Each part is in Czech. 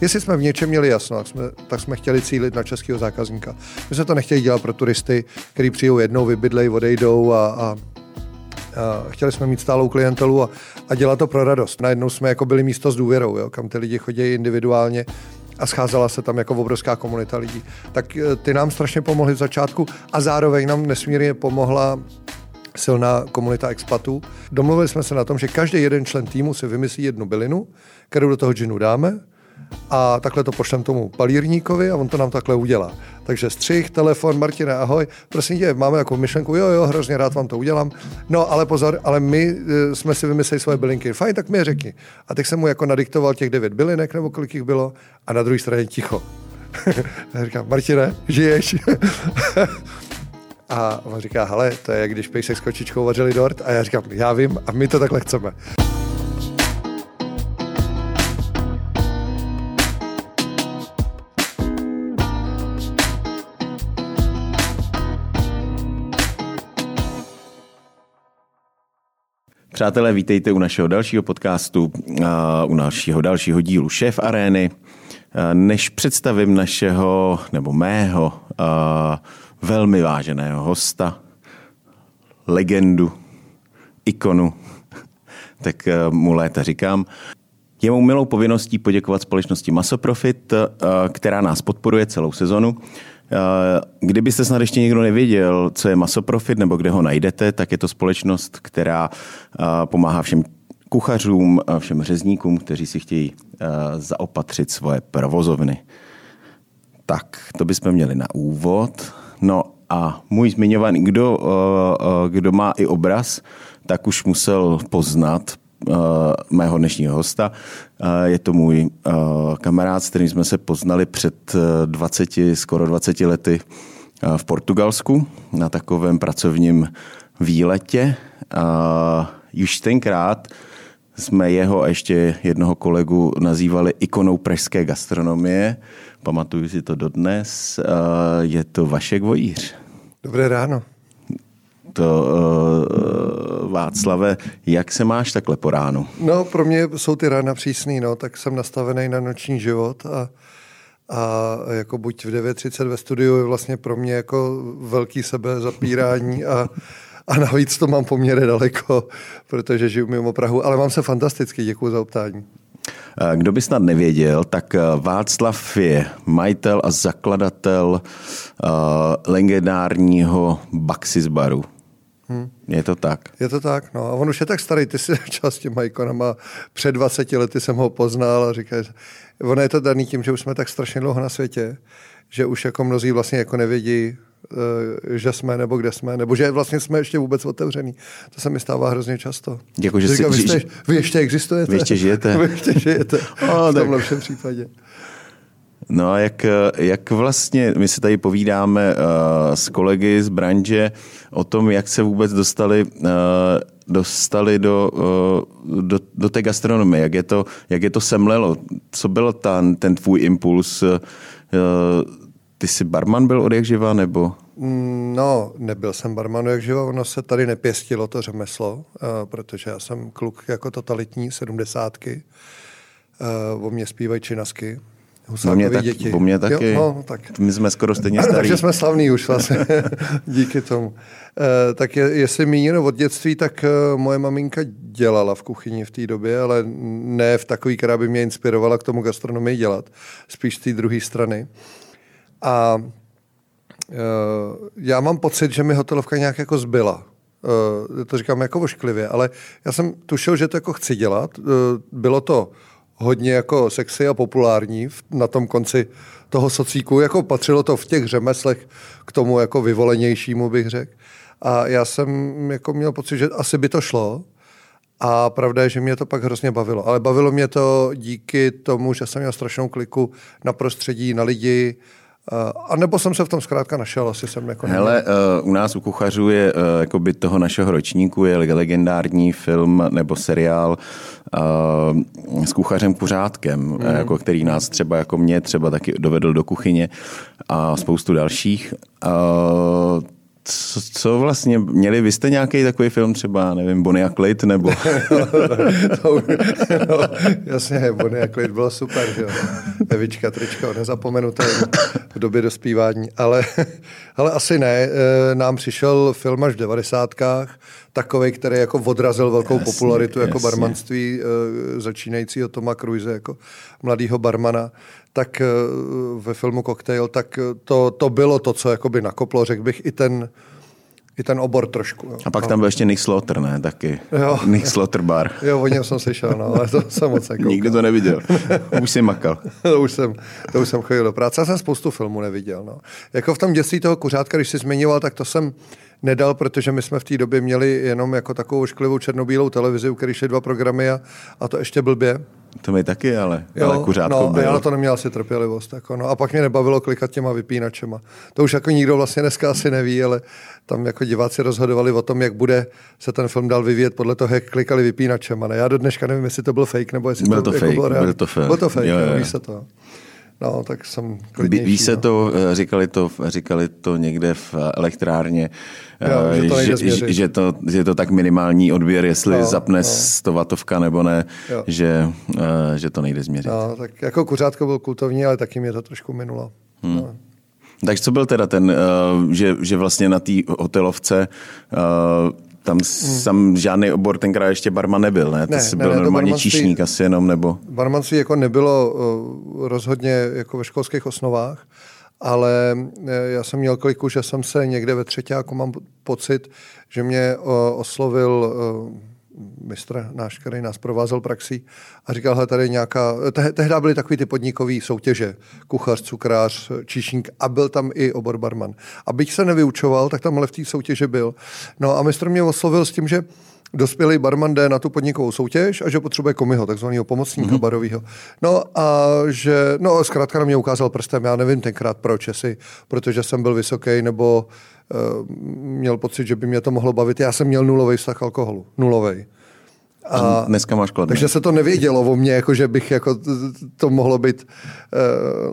Jestli jsme v něčem měli jasno, tak jsme, tak jsme chtěli cílit na českého zákazníka. My jsme to nechtěli dělat pro turisty, kteří přijdou jednou, vybydlej, odejdou a, a a chtěli jsme mít stálou klientelu a, a dělat to pro radost. Najednou jsme jako byli místo s důvěrou, jo, kam ty lidi chodí individuálně a scházela se tam jako obrovská komunita lidí. Tak eh, ty nám strašně pomohly v začátku a zároveň nám nesmírně pomohla silná komunita expatů. Domluvili jsme se na tom, že každý jeden člen týmu si vymyslí jednu bylinu, kterou do toho džinu dáme a takhle to pošlem tomu palírníkovi a on to nám takhle udělá. Takže střih, telefon, Martina, ahoj, prosím tě, máme jako myšlenku, jo, jo, hrozně rád vám to udělám. No, ale pozor, ale my uh, jsme si vymysleli svoje bylinky. Fajn, tak mi je řekni. A teď jsem mu jako nadiktoval těch devět bylinek, nebo kolik jich bylo, a na druhé straně ticho. a říkám, Martine, žiješ? a on říká, hele, to je, když pejsek s kočičkou vařili dort. A já říkám, já vím, a my to takhle chceme. Přátelé, vítejte u našeho dalšího podcastu, u našeho dalšího dílu Šéf Arény. Než představím našeho, nebo mého, velmi váženého hosta, legendu, ikonu, tak mu léta říkám. Je mou milou povinností poděkovat společnosti Masoprofit, která nás podporuje celou sezonu. Eh, kdybyste snad ještě někdo nevěděl, co je Masoprofit nebo kde ho najdete, tak je to společnost, která eh, pomáhá všem kuchařům, všem řezníkům, kteří si chtějí eh, zaopatřit svoje provozovny. Tak, to bychom měli na úvod. No a můj zmiňovaný, kdo, kdo má i obraz, tak už musel poznat uh, mého dnešního hosta. Uh, je to můj uh, kamarád, s kterým jsme se poznali před 20, skoro 20 lety uh, v Portugalsku na takovém pracovním výletě. Uh, už tenkrát jsme jeho a ještě jednoho kolegu nazývali ikonou pražské gastronomie. Pamatuju si to dodnes. Je to Vašek Vojíř. Dobré ráno to uh, Václave, jak se máš takhle po ránu? No, pro mě jsou ty rána přísný, no, tak jsem nastavený na noční život a, a jako buď v 9.30 ve studiu je vlastně pro mě jako velký sebe zapírání a, a navíc to mám poměrně daleko, protože žiju mimo Prahu, ale mám se fantasticky, děkuji za optání. Eh, kdo by snad nevěděl, tak Václav je majitel a zakladatel legendárního Baxis baru. Hmm. Je to tak. Je to tak, no. A on už je tak starý, ty si začal s těma ikonama. Před 20 lety jsem ho poznal a říká, ono je to daný tím, že už jsme tak strašně dlouho na světě, že už jako mnozí vlastně jako nevědí, eh, že jsme nebo kde jsme, nebo že vlastně jsme ještě vůbec otevřený. To se mi stává hrozně často. Jako, že Říkám, si, vy, jste, vy ještě existujete. Vy ještě žijete. vy ještě žijete. O, v tomhle všem případě. No a jak, jak vlastně, my si tady povídáme uh, s kolegy z branže o tom, jak se vůbec dostali, uh, dostali do, uh, do, do té gastronomie, jak je to, jak je to semlelo, co byl ten, ten tvůj impuls, ty jsi barman byl od jak živa, nebo? Mm, no, nebyl jsem barman jak živa, ono se tady nepěstilo to řemeslo, protože já jsem kluk jako totalitní sedmdesátky, o mě zpívají činasky, o mě, tak, děti. O mě taky. Jo, no, tak. My jsme skoro stejně starí. Takže jsme slavní už vlastně, díky tomu. E, tak je, jestli míněno od dětství, tak e, moje maminka dělala v kuchyni v té době, ale ne v takový, která by mě inspirovala k tomu gastronomii dělat. Spíš z té druhé strany. A e, já mám pocit, že mi hotelovka nějak jako zbyla. E, to říkám jako ošklivě, ale já jsem tušil, že to jako chci dělat. E, bylo to hodně jako sexy a populární na tom konci toho socíku. Jako patřilo to v těch řemeslech k tomu jako vyvolenějšímu, bych řekl. A já jsem jako měl pocit, že asi by to šlo. A pravda je, že mě to pak hrozně bavilo. Ale bavilo mě to díky tomu, že jsem měl strašnou kliku na prostředí, na lidi, a nebo jsem se v tom zkrátka našel, asi jsem jako... Hele, uh, u nás u kuchařů je, uh, eh, by toho našeho ročníku je legendární film nebo seriál uh, s kuchařem Kuřátkem, mm. jako, který nás třeba jako mě třeba taky dovedl do kuchyně a spoustu dalších. Uh, co, co vlastně, měli vy jste nějaký takový film třeba, nevím, Bonnie a Clyde, nebo? no, no, jasně, Bonnie a Clyde bylo super, že jo. Evička, tričko, nezapomenuté v době dospívání, ale, ale asi ne. E, nám přišel film až v devadesátkách, takový, který jako odrazil velkou jasně, popularitu jako jasně. barmanství e, začínajícího Toma Cruise jako mladého barmana tak eh, ve filmu Cocktail, tak eh, to, to bylo to, co jakoby nakoplo, řekl bych, i ten, i ten obor trošku. Jo. A pak tam byl ještě Nick Slaughter, ne? Taky. Jo. Nick Slaughter bar. Jo, o něm jsem slyšel, no, ale to jsem moc nekoukal. Nikdy to neviděl. Už jsi makal. to, už jsem, to už jsem chodil do práce. Já jsem spoustu filmů neviděl. No. Jako v tom dětství toho kuřátka, když jsi zmiňoval, tak to jsem nedal, protože my jsme v té době měli jenom jako takovou ošklivou černobílou televizi, u které šly dva programy a, a to ještě blbě. To mi taky, ale, jo, ale kuřátko no, byl. já na to neměl asi trpělivost. Jako, no. A pak mě nebavilo klikat těma vypínačema. To už jako nikdo vlastně dneska asi neví, ale tam jako diváci rozhodovali o tom, jak bude se ten film dal vyvíjet podle toho, jak klikali vypínačema. Ne? Já do dneška nevím, jestli to byl fake, nebo jestli byl to, to jako fake, bylo Byl to fake. Byl to fake, jo, jo. se to. No, tak jsem klidnější, Ví se no. to, eh, říkali to, říkali to někde v elektrárně, jo, že, to že, že, to, že je to tak minimální odběr, jestli no, zapne no. stovatovka nebo ne, že, eh, že to nejde změřit. No, tak jako kuřátko byl kultovní, ale taky mě to trošku minulo. Hmm. No. Takže co byl teda ten, že, že vlastně na té hotelovce tam hmm. sam žádný obor tenkrát ještě barman nebyl, ne? To ne, byl ne, normálně číšník asi jenom, nebo? Barmanství jako nebylo uh, rozhodně jako ve školských osnovách, ale já jsem měl kliku, že jsem se někde ve třetíku mám pocit, že mě uh, oslovil mistr náš, který nás provázel praxí a říkal, že tady nějaká, te, tehdy byly takový ty podnikové soutěže, kuchař, cukrář, číšník a byl tam i obor barman. A byť se nevyučoval, tak tam ale v té soutěži byl. No a mistr mě oslovil s tím, že dospělý barman jde na tu podnikovou soutěž a že potřebuje komiho, takzvaného pomocníka mm-hmm. barového. No a že, no zkrátka na mě ukázal prstem, já nevím tenkrát proč, jestli, protože jsem byl vysoký nebo měl pocit, že by mě to mohlo bavit. Já jsem měl nulový vztah alkoholu, nulový. A dneska máš kladný. Takže se to nevědělo o mně, jako že bych jako to mohlo být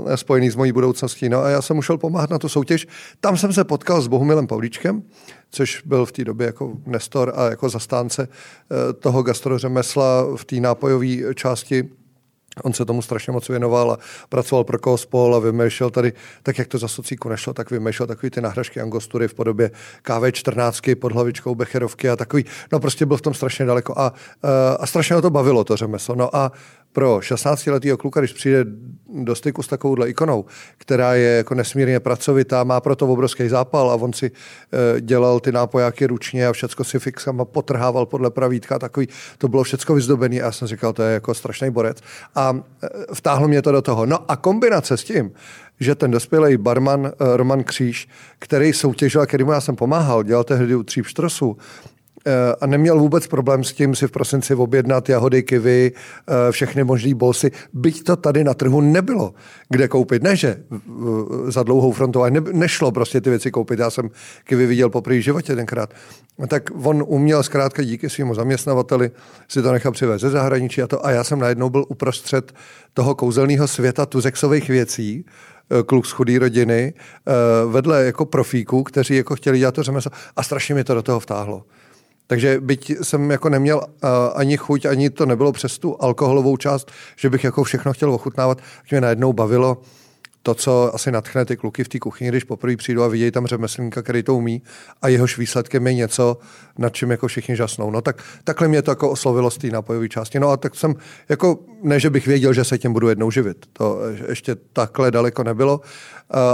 uh, spojený s mojí budoucností. No a já jsem musel pomáhat na tu soutěž. Tam jsem se potkal s Bohumilem Pavlíčkem, což byl v té době jako nestor a jako zastánce uh, toho gastrořemesla v té nápojové části On se tomu strašně moc věnoval a pracoval pro Kospol a vymýšlel tady, tak jak to za socíku nešlo, tak vymýšlel takový ty nahražky angostury v podobě KV14 pod hlavičkou Becherovky a takový, no prostě byl v tom strašně daleko a, a strašně ho to bavilo to řemeslo. No a pro 16-letého kluka, když přijde do styku s takovouhle ikonou, která je jako nesmírně pracovitá, má proto obrovský zápal a on si e, dělal ty nápojáky ručně a všecko si fixama potrhával podle pravítka, takový, to bylo všecko vyzdobené a já jsem říkal, to je jako strašný borec. A e, vtáhlo mě to do toho. No a kombinace s tím, že ten dospělý barman e, Roman Kříž, který soutěžil, kterýmu já jsem pomáhal, dělal tehdy u Tříp Štrosu, Eh, a neměl vůbec problém s tím si v prosinci objednat jahody, kivy, eh, všechny možné bolsy, byť to tady na trhu nebylo, kde koupit. Ne, že za dlouhou frontou, ale ne, nešlo prostě ty věci koupit. Já jsem kivy viděl po první životě tenkrát. Tak on uměl zkrátka díky svému zaměstnavateli si to nechat přivést ze zahraničí a to. A já jsem najednou byl uprostřed toho kouzelného světa tuzexových věcí, eh, kluk z chudé rodiny, vedle jako profíků, kteří jako chtěli dělat to řemeslo a strašně mi to do toho vtáhlo. Takže byť jsem jako neměl uh, ani chuť, ani to nebylo přes tu alkoholovou část, že bych jako všechno chtěl ochutnávat, mě najednou bavilo to, co asi natchne ty kluky v té kuchyni, když poprvé přijdu a vidějí tam řemeslníka, který to umí a jehož výsledkem je něco, nad čím jako všichni žasnou. No tak takhle mě to jako oslovilo z té nápojové části. No a tak jsem jako, ne, že bych věděl, že se tím budu jednou živit. To ještě takhle daleko nebylo.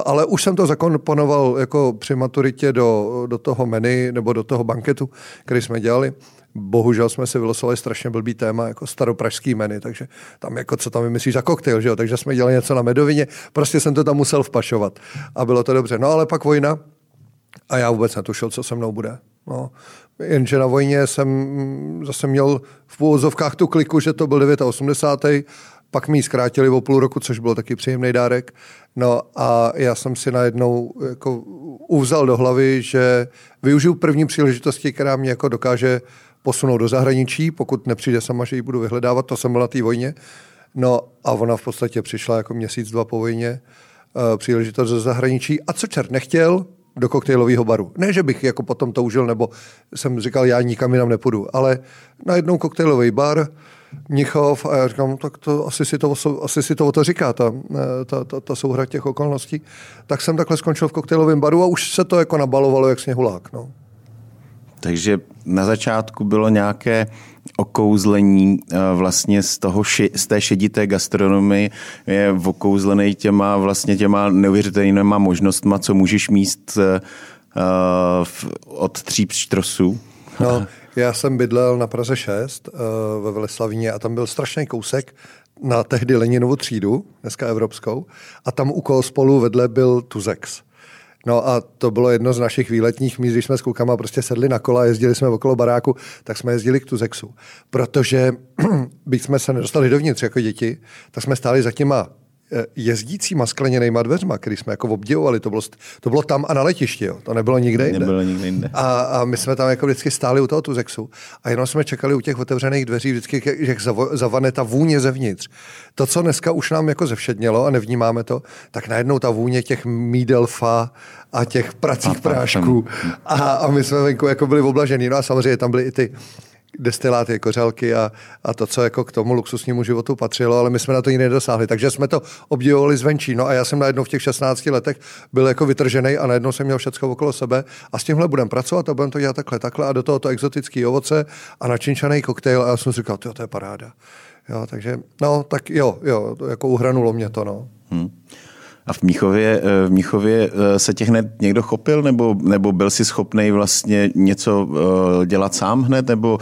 Ale už jsem to zakomponoval jako při maturitě do, do toho menu nebo do toho banketu, který jsme dělali bohužel jsme si vylosovali strašně blbý téma, jako staropražský menu, takže tam jako co tam vymyslíš za koktejl, že jo? takže jsme dělali něco na medovině, prostě jsem to tam musel vpašovat a bylo to dobře. No ale pak vojna a já vůbec netušil, co se mnou bude. No, jenže na vojně jsem zase měl v půvozovkách tu kliku, že to byl 89. Pak mi ji zkrátili o půl roku, což byl taky příjemný dárek. No a já jsem si najednou jako uvzal do hlavy, že využiju první příležitosti, která mě jako dokáže posunout do zahraničí, pokud nepřijde sama, že ji budu vyhledávat, to jsem byl na té vojně. No a ona v podstatě přišla jako měsíc, dva po vojně, uh, příležitost do zahraničí. A co čert nechtěl, do koktejlového baru. Ne, že bych jako potom toužil, nebo jsem říkal, já nikam jinam nepůjdu, ale najednou koktejlový bar, Mnichov a já říkám, tak to asi si to, asi si to to říká, ta, ta, ta, ta souhra těch okolností. Tak jsem takhle skončil v koktejlovém baru a už se to jako nabalovalo jak sněhulák. No. Takže na začátku bylo nějaké okouzlení eh, vlastně z, toho, z té šedité gastronomie je okouzlený těma vlastně těma neuvěřitelnýma možnostma, co můžeš mít uh, od tří štrosů. No, já jsem bydlel na Praze 6 uh, ve Veleslavíně a tam byl strašný kousek na tehdy Leninovu třídu, dneska evropskou, a tam u koho spolu vedle byl Tuzex. No a to bylo jedno z našich výletních míst, když jsme s klukama prostě sedli na kola jezdili jsme okolo baráku, tak jsme jezdili k Tuzexu. Protože byť jsme se nedostali dovnitř jako děti, tak jsme stáli za těma jezdícíma skleněnýma dveřma, který jsme jako obdivovali, to bylo, to bylo tam a na letišti, jo. to nebylo nikde jinde. Nebylo nikde jinde. A, a, my jsme tam jako vždycky stáli u toho Tuzexu a jenom jsme čekali u těch otevřených dveří vždycky, jak zavane ta vůně zevnitř. To, co dneska už nám jako zevšednělo a nevnímáme to, tak najednou ta vůně těch mídelfa a těch pracích prášků a, a my jsme venku jako byli oblažení. No a samozřejmě tam byly i ty destiláty, kořelky a, a to, co jako k tomu luxusnímu životu patřilo, ale my jsme na to nikdy nedosáhli. Takže jsme to obdivovali zvenčí. No a já jsem najednou v těch 16 letech byl jako vytržený a najednou jsem měl všechno okolo sebe a s tímhle budeme pracovat a budeme to dělat takhle, takhle a do toho to exotický ovoce a načinčaný koktejl a já jsem si říkal, to je paráda. Jo, takže, no, tak jo, jo, jako uhranulo mě to, no. Hmm. A v Míchově, eh, v Míchově eh, se těch hned někdo chopil, nebo, nebo byl si schopný vlastně něco eh, dělat sám hned, nebo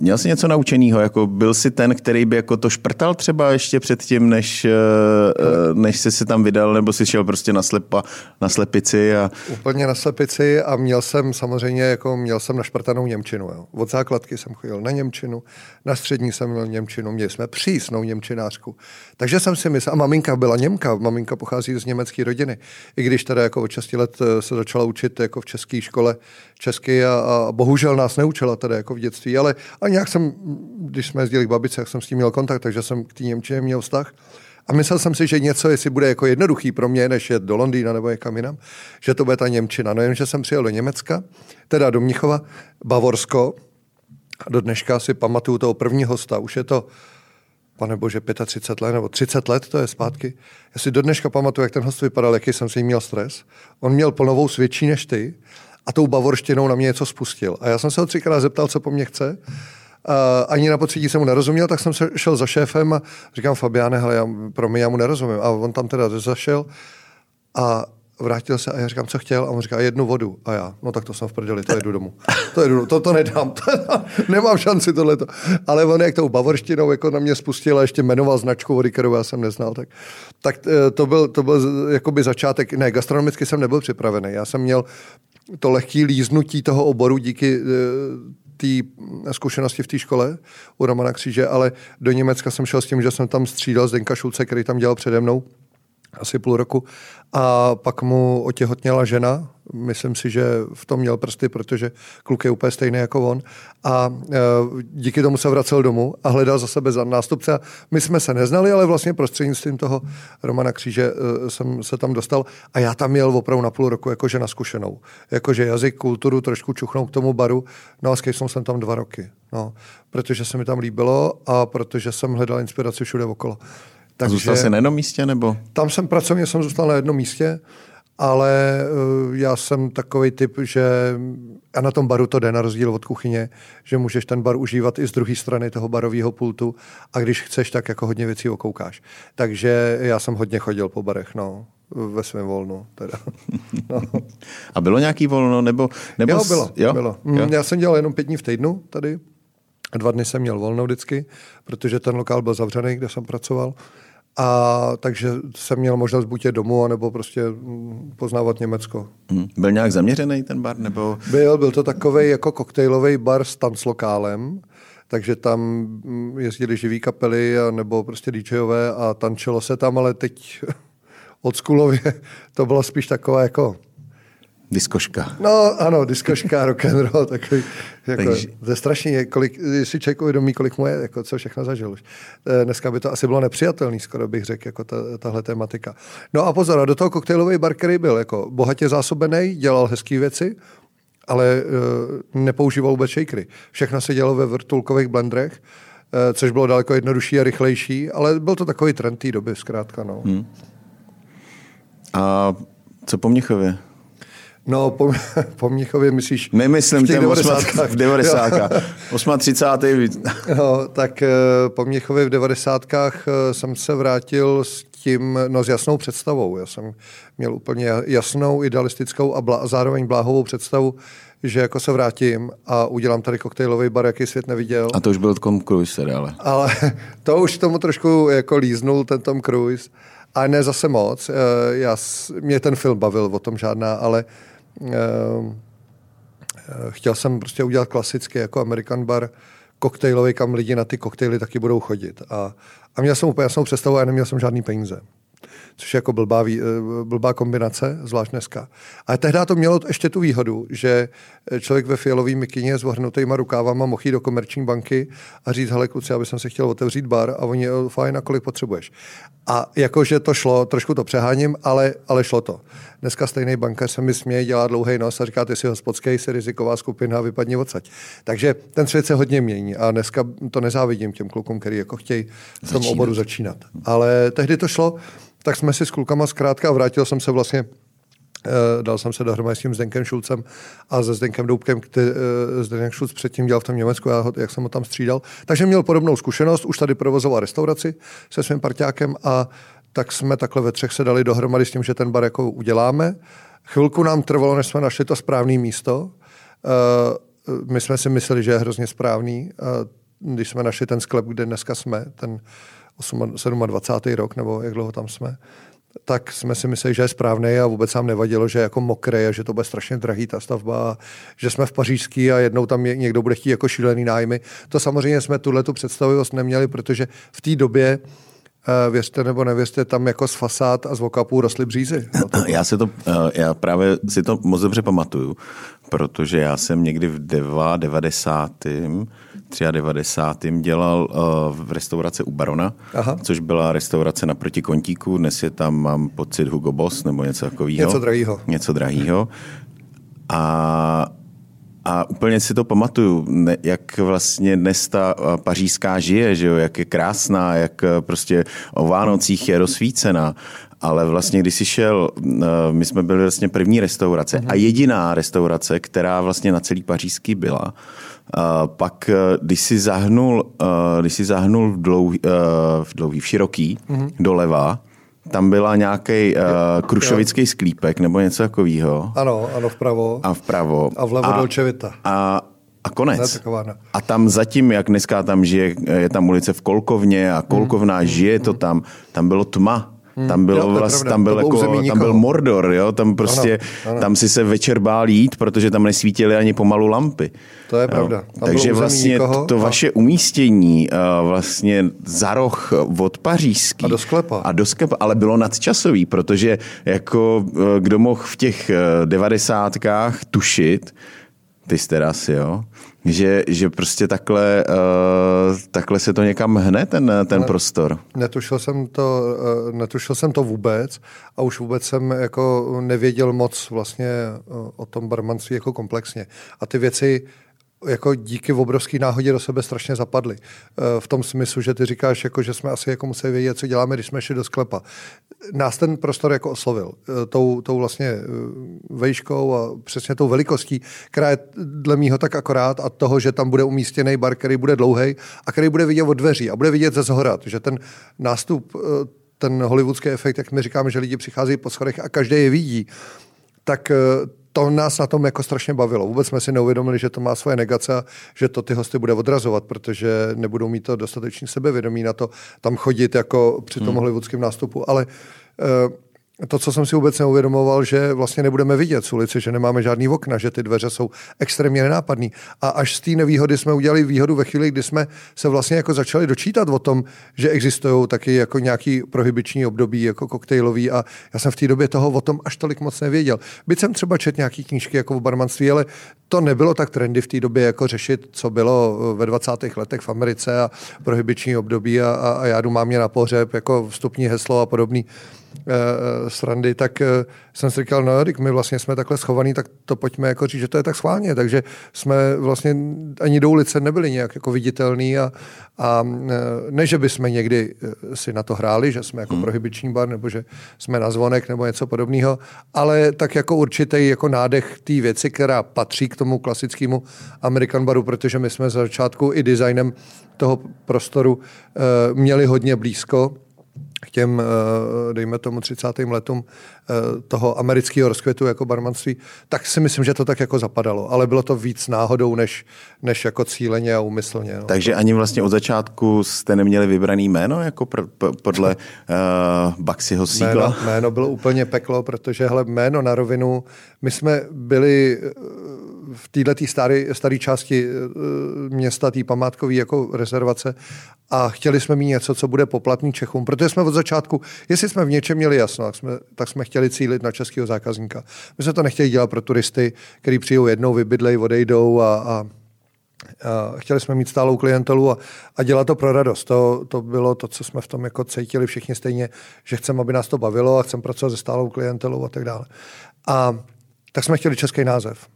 Měl jsi něco naučeného? Jako byl jsi ten, který by jako to šprtal třeba ještě předtím, než, eh, eh, než jsi se tam vydal, nebo jsi šel prostě na, slepa, na slepici? A... Úplně na slepici a měl jsem samozřejmě, jako měl jsem našprtanou Němčinu. Jo. Od základky jsem chodil na Němčinu, na střední jsem měl Němčinu, měli jsme přísnou Němčinářku. Takže jsem si myslel, a maminka byla Němka, maminka pochází z německé rodiny. I když teda jako od 6 let eh, se začala učit jako v české škole česky a, a bohužel nás neučila teda jako v dětství, ale nějak jsem, když jsme jezdili k babice, jak jsem s tím měl kontakt, takže jsem k té Němčině měl vztah. A myslel jsem si, že něco, jestli bude jako jednoduchý pro mě, než jet do Londýna nebo někam jinam, že to bude ta Němčina. No jenže jsem přijel do Německa, teda do Mnichova, Bavorsko, a do dneška si pamatuju toho prvního hosta, už je to, pane bože, 35 let nebo 30 let to je zpátky. Já si do dneška pamatuju, jak ten host vypadal, jaký jsem si měl stres. On měl plnovou svědčí než ty a tou bavorštinou na mě něco spustil. A já jsem se ho třikrát zeptal, co po mně chce. Uh, ani na potřetí jsem mu nerozuměl, tak jsem se šel za šéfem a říkám, Fabiane, hele, já, pro mě já mu nerozumím. A on tam teda zašel a vrátil se a já říkám, co chtěl? A on říká, jednu vodu. A já, no tak to jsem v prdeli, to jedu domů. To jedu, to, to nedám, to, nemám šanci tohleto. Ale on jak tou bavorštinou jako na mě spustil a ještě jmenoval značku vody, kterou já jsem neznal, tak, tak eh, to byl, to byl jakoby začátek, ne, gastronomicky jsem nebyl připravený. Já jsem měl to lehké líznutí toho oboru díky eh, té zkušenosti v té škole u Romana Kříže, ale do Německa jsem šel s tím, že jsem tam střídal Zdenka Šulce, který tam dělal přede mnou asi půl roku. A pak mu otěhotněla žena, myslím si, že v tom měl prsty, protože kluk je úplně stejný jako on. A e, díky tomu se vracel domů a hledal za sebe za nástupce. My jsme se neznali, ale vlastně prostřednictvím toho Romana Kříže e, jsem se tam dostal. A já tam měl opravdu na půl roku jakože na zkušenou. Jakože jazyk, kulturu, trošku čuchnou k tomu baru. No a skejsnul jsem tam dva roky. No, protože se mi tam líbilo a protože jsem hledal inspiraci všude okolo. Takže, zůstal jsi na jednom místě? nebo? Tam jsem pracovně jsem zůstal na jednom místě, ale uh, já jsem takový typ, že a na tom baru to jde na rozdíl od kuchyně, že můžeš ten bar užívat i z druhé strany toho barového pultu a když chceš, tak jako hodně věcí okoukáš. Takže já jsem hodně chodil po barech, no ve svém volnu. Teda. No. A bylo nějaký volno? Nebo, nebo jo, bylo. Jo? bylo. Jo? Já jsem dělal jenom pět dní v týdnu tady. Dva dny jsem měl volno vždycky, protože ten lokál byl zavřený, kde jsem pracoval. A takže jsem měl možnost buď je domů, anebo prostě mm, poznávat Německo. Hmm. Byl nějak zaměřený ten bar? Nebo... Byl, byl to takový jako koktejlový bar s tanclokálem, takže tam mm, jezdili živý kapely a, nebo prostě DJové a tančilo se tam, ale teď od Skulově to bylo spíš taková jako Diskoška. No ano, diskoška, rock and roll, takový, jako, Takže... to je strašně, kolik, si člověk uvědomí, kolik mu je, jako, co všechno zažil už. Eh, dneska by to asi bylo nepřijatelný, skoro bych řekl, jako ta, tahle tematika. No a pozor, a do toho koktejlový bar, který byl jako bohatě zásobený, dělal hezké věci, ale uh, nepoužíval vůbec shakery. Všechno se dělalo ve vrtulkových blendrech, uh, což bylo daleko jednodušší a rychlejší, ale byl to takový trend té doby, zkrátka. No. Hmm. A co po Mnichově? No, po, po Mnichově myslíš Nemyslím v těch 90. v 90. 38. no, tak eh, po Mnichově v 90. jsem se vrátil s tím, no s jasnou představou. Já jsem měl úplně jasnou, idealistickou a, blá, a zároveň bláhovou představu, že jako se vrátím a udělám tady koktejlový bar, jaký svět neviděl. A to už byl Tom Cruise, ale. Ale to už tomu trošku jako líznul ten Tom Cruise. A ne zase moc. Eh, já, mě ten film bavil, o tom žádná, ale uh, chtěl jsem prostě udělat klasicky jako American bar koktejlový, kam lidi na ty koktejly taky budou chodit. A, a měl jsem úplně jasnou představu a neměl jsem žádný peníze což je jako blbá, eh, blbá kombinace, zvlášť dneska. Ale tehdy to mělo ještě tu výhodu, že člověk ve fialový mikině s ohrnutýma rukávama mohl jít do komerční banky a říct, hele kluci, aby jsem si chtěl otevřít bar a oni, fajn, a kolik potřebuješ. A jakože to šlo, trošku to přeháním, ale, ale šlo to. Dneska stejný bankař se mi směje, dělá dlouhý nos a říká, ty si hospodský, jsi riziková skupina, vypadni odsaď. Takže ten svět se hodně mění a dneska to nezávidím těm klukům, který jako chtějí v tom oboru začínat. Ale tehdy to šlo tak jsme si s klukama zkrátka vrátil jsem se vlastně Uh, dal jsem se dohromady s tím Zdenkem Šulcem a se Zdenkem Doubkem, který uh, Zdeněk Šulc předtím dělal v tom Německu, já ho, jak jsem ho tam střídal. Takže měl podobnou zkušenost, už tady provozoval restauraci se svým parťákem a tak jsme takhle ve třech se dali dohromady s tím, že ten bar jako uděláme. Chvilku nám trvalo, než jsme našli to správné místo. Uh, my jsme si mysleli, že je hrozně správný. Uh, když jsme našli ten sklep, kde dneska jsme, ten 27. rok, nebo jak dlouho tam jsme, tak jsme si mysleli, že je správný a vůbec nám nevadilo, že je jako mokré a že to bude strašně drahý ta stavba, a že jsme v Pařížský a jednou tam někdo bude chtít jako šílený nájmy. To samozřejmě jsme tuhle tu představivost neměli, protože v té době Uh, věřte nebo nevěřte, tam jako z fasád a z vokapů rostly břízy. Já, se to, eh, já právě si to moc dobře pamatuju, protože já jsem někdy v 90. 93. dělal uh, v restauraci u Barona, Aha. což byla restaurace naproti Kontíku. Dnes je tam, mám pocit, Hugo Boss nebo něco takového. Něco drahýho. Něco drahýho. A a úplně si to pamatuju, ne, jak vlastně dnes ta pařížská žije, že jo, jak je krásná, jak prostě o Vánocích je rozsvícená. Ale vlastně, když jsi šel, my jsme byli vlastně první restaurace a jediná restaurace, která vlastně na celý pařížský byla, pak, eh, když si zahnul, eh, když si zahnul v dlouhý, eh, v, dlouhý, v široký, mm-hmm. doleva, tam byla nějaký uh, krušovický sklípek nebo něco takového. Ano, ano, vpravo. A vpravo. A vlevo a, Dolčevita. A, a konec. Ne, a tam zatím, jak dneska tam žije, je tam ulice v Kolkovně a Kolkovná mm, žije mm, to tam, tam bylo tma. Tam, bylo jo, vlast, tam, byl jako, tam byl Mordor, jo? tam prostě, ano, ano. tam si se večer bál jít, protože tam nesvítily ani pomalu lampy. To je jo? pravda. Tam Takže vlastně nikoho, to a... vaše umístění uh, vlastně za roh od Pařížský. A do sklepa. A do sklepa, ale bylo nadčasový, protože jako uh, kdo mohl v těch uh, devadesátkách tušit, ty jste asi, jo, že, že prostě takhle, uh, takhle se to někam hne, ten, ten prostor. Netušil jsem, to, uh, netušil jsem to vůbec a už vůbec jsem jako nevěděl moc vlastně uh, o tom barmanství jako komplexně. A ty věci jako díky obrovské náhodě do sebe strašně zapadly. Eh, v tom smyslu, že ty říkáš, jako, že jsme asi jako museli vědět, co děláme, když jsme šli do sklepa. Nás ten prostor jako oslovil. Eh, tou, tou vlastně eh, vejškou a přesně tou velikostí, která je dle mýho tak akorát a toho, že tam bude umístěný bar, který bude dlouhý a který bude vidět od dveří a bude vidět ze zhora. že ten nástup, ten hollywoodský efekt, jak my říkáme, že lidi přicházejí po schodech a každý je vidí, tak to nás na tom jako strašně bavilo. Vůbec jsme si neuvědomili, že to má svoje negace, že to ty hosty bude odrazovat, protože nebudou mít to dostatečný sebevědomí na to tam chodit jako při tom hmm. hollywoodském nástupu. Ale uh, to, co jsem si vůbec neuvědomoval, že vlastně nebudeme vidět z ulice, že nemáme žádný okna, že ty dveře jsou extrémně nenápadné. A až z té nevýhody jsme udělali výhodu ve chvíli, kdy jsme se vlastně jako začali dočítat o tom, že existují taky jako nějaký prohybiční období, jako koktejlový a já jsem v té době toho o tom až tolik moc nevěděl. Byť jsem třeba čet nějaký knížky jako o barmanství, ale to nebylo tak trendy v té době jako řešit, co bylo ve 20. letech v Americe a prohybiční období a, a, a já jdu mám mě na pohřeb, jako vstupní heslo a podobný. Eh, srandy, tak eh, jsem si říkal, no my vlastně jsme takhle schovaný, tak to pojďme jako říct, že to je tak schválně, takže jsme vlastně ani do ulice nebyli nějak jako viditelný a, a ne, že bychom někdy si na to hráli, že jsme jako hmm. prohybiční bar, nebo že jsme na zvonek, nebo něco podobného, ale tak jako určitý jako nádech té věci, která patří k tomu klasickému American baru, protože my jsme za začátku i designem toho prostoru měli hodně blízko, k těm, eh, dejme tomu, 30. letům toho amerického rozkvětu jako barmanství, tak si myslím, že to tak jako zapadalo. Ale bylo to víc náhodou, než, než jako cíleně a úmyslně. No. Takže ani vlastně od začátku jste neměli vybraný jméno, jako pr- p- podle uh, Baxiho sídla? Jméno, jméno bylo úplně peklo, protože hele, jméno na rovinu, my jsme byli v této staré části města, té památkové jako rezervace a chtěli jsme mít něco, co bude poplatný Čechům, protože jsme od začátku, jestli jsme v něčem měli jasno, tak jsme, tak jsme chtěli cílit na českého zákazníka. My jsme to nechtěli dělat pro turisty, kteří přijdou jednou, vybydlej, odejdou a, a a chtěli jsme mít stálou klientelu a, a dělat to pro radost. To, to bylo to, co jsme v tom jako cítili všichni stejně, že chceme, aby nás to bavilo a chceme pracovat se stálou klientelou a tak dále. A tak jsme chtěli český název.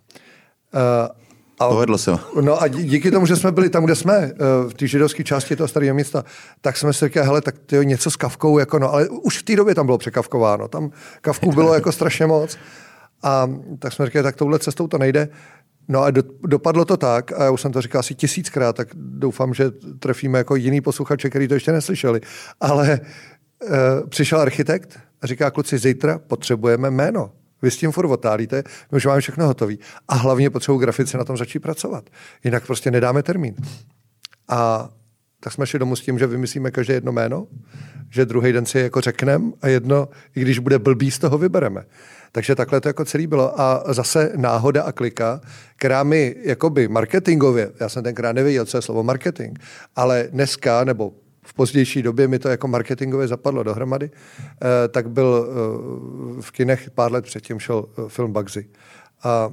A, Povedlo se. No a díky tomu, že jsme byli tam, kde jsme, eh, v té židovské části toho starého města, tak jsme si říkali, hele, tak to je něco s kavkou, jako no, ale už v té době tam bylo překavkováno, tam kavku bylo jako strašně moc. A tak jsme říkali, tak touhle cestou to nejde. No a do, dopadlo to tak, a já už jsem to říkal asi tisíckrát, tak doufám, že trefíme jako jiný posluchače, který to ještě neslyšeli. Ale e, přišel architekt a říká, kluci, zítra potřebujeme jméno. Vy s tím furt otálíte, my už máme všechno hotové. A hlavně potřebují grafice na tom začít pracovat. Jinak prostě nedáme termín. A tak jsme šli domů s tím, že vymyslíme každé jedno jméno, že druhý den si jako řekneme a jedno, i když bude blbý, z toho vybereme. Takže takhle to jako celý bylo. A zase náhoda a klika, která mi jakoby marketingově, já jsem tenkrát nevěděl, co je slovo marketing, ale dneska, nebo v pozdější době mi to jako marketingově zapadlo dohromady, eh, tak byl eh, v kinech pár let předtím šel eh, film Bugsy. A,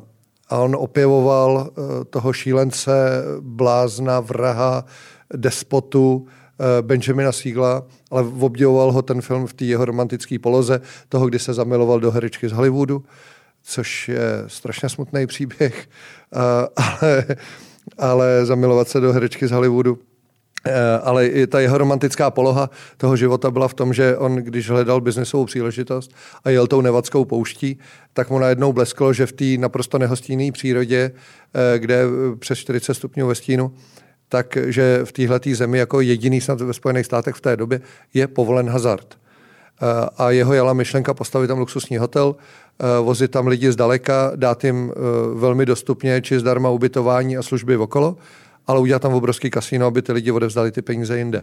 a on opěvoval toho šílence, blázna, vraha, despotu, Benjamina Siegla, ale obdivoval ho ten film v té jeho romantické poloze, toho, kdy se zamiloval do herečky z Hollywoodu, což je strašně smutný příběh, ale, ale zamilovat se do herečky z Hollywoodu ale i ta jeho romantická poloha toho života byla v tom, že on, když hledal biznesovou příležitost a jel tou nevadskou pouští, tak mu najednou blesklo, že v té naprosto nehostinné přírodě, eh, kde přes 40 stupňů ve stínu, takže v téhle zemi jako jediný snad ve Spojených státech v té době je povolen hazard. Eh, a jeho jela myšlenka postavit tam luxusní hotel, vozit tam lidi zdaleka, dát jim velmi dostupně či zdarma ubytování a služby okolo ale udělat tam obrovský kasino, aby ty lidi odevzdali ty peníze jinde.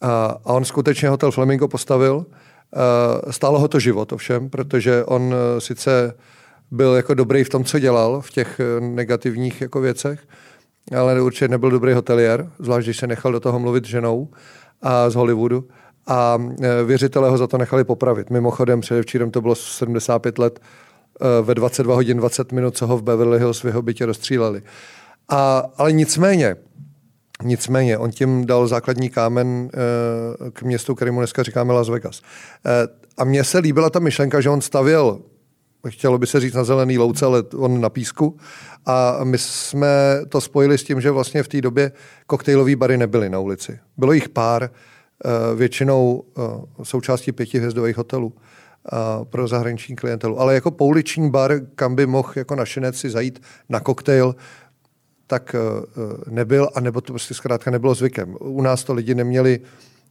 A, a on skutečně hotel Flamingo postavil. Stálo ho to život ovšem, protože on e, sice byl jako dobrý v tom, co dělal, v těch e, negativních jako věcech, ale určitě nebyl dobrý hotelier, zvlášť když se nechal do toho mluvit ženou a z Hollywoodu. A e, věřitelé ho za to nechali popravit. Mimochodem, předevčírem to bylo 75 let ve 22 hodin 20 minut, co ho v Beverly Hills v jeho bytě rozstříleli. A, ale nicméně, nicméně, on tím dal základní kámen e, k městu, kterému dneska říkáme Las Vegas. E, a mně se líbila ta myšlenka, že on stavěl chtělo by se říct na zelený louce, ale on na písku. A my jsme to spojili s tím, že vlastně v té době koktejlové bary nebyly na ulici. Bylo jich pár, eh, většinou součástí pětihvězdových hotelů pro zahraniční klientelu. Ale jako pouliční bar, kam by mohl jako našinec si zajít na koktejl, tak eh, eh, nebyl, a nebo to prostě zkrátka nebylo zvykem. U nás to lidi neměli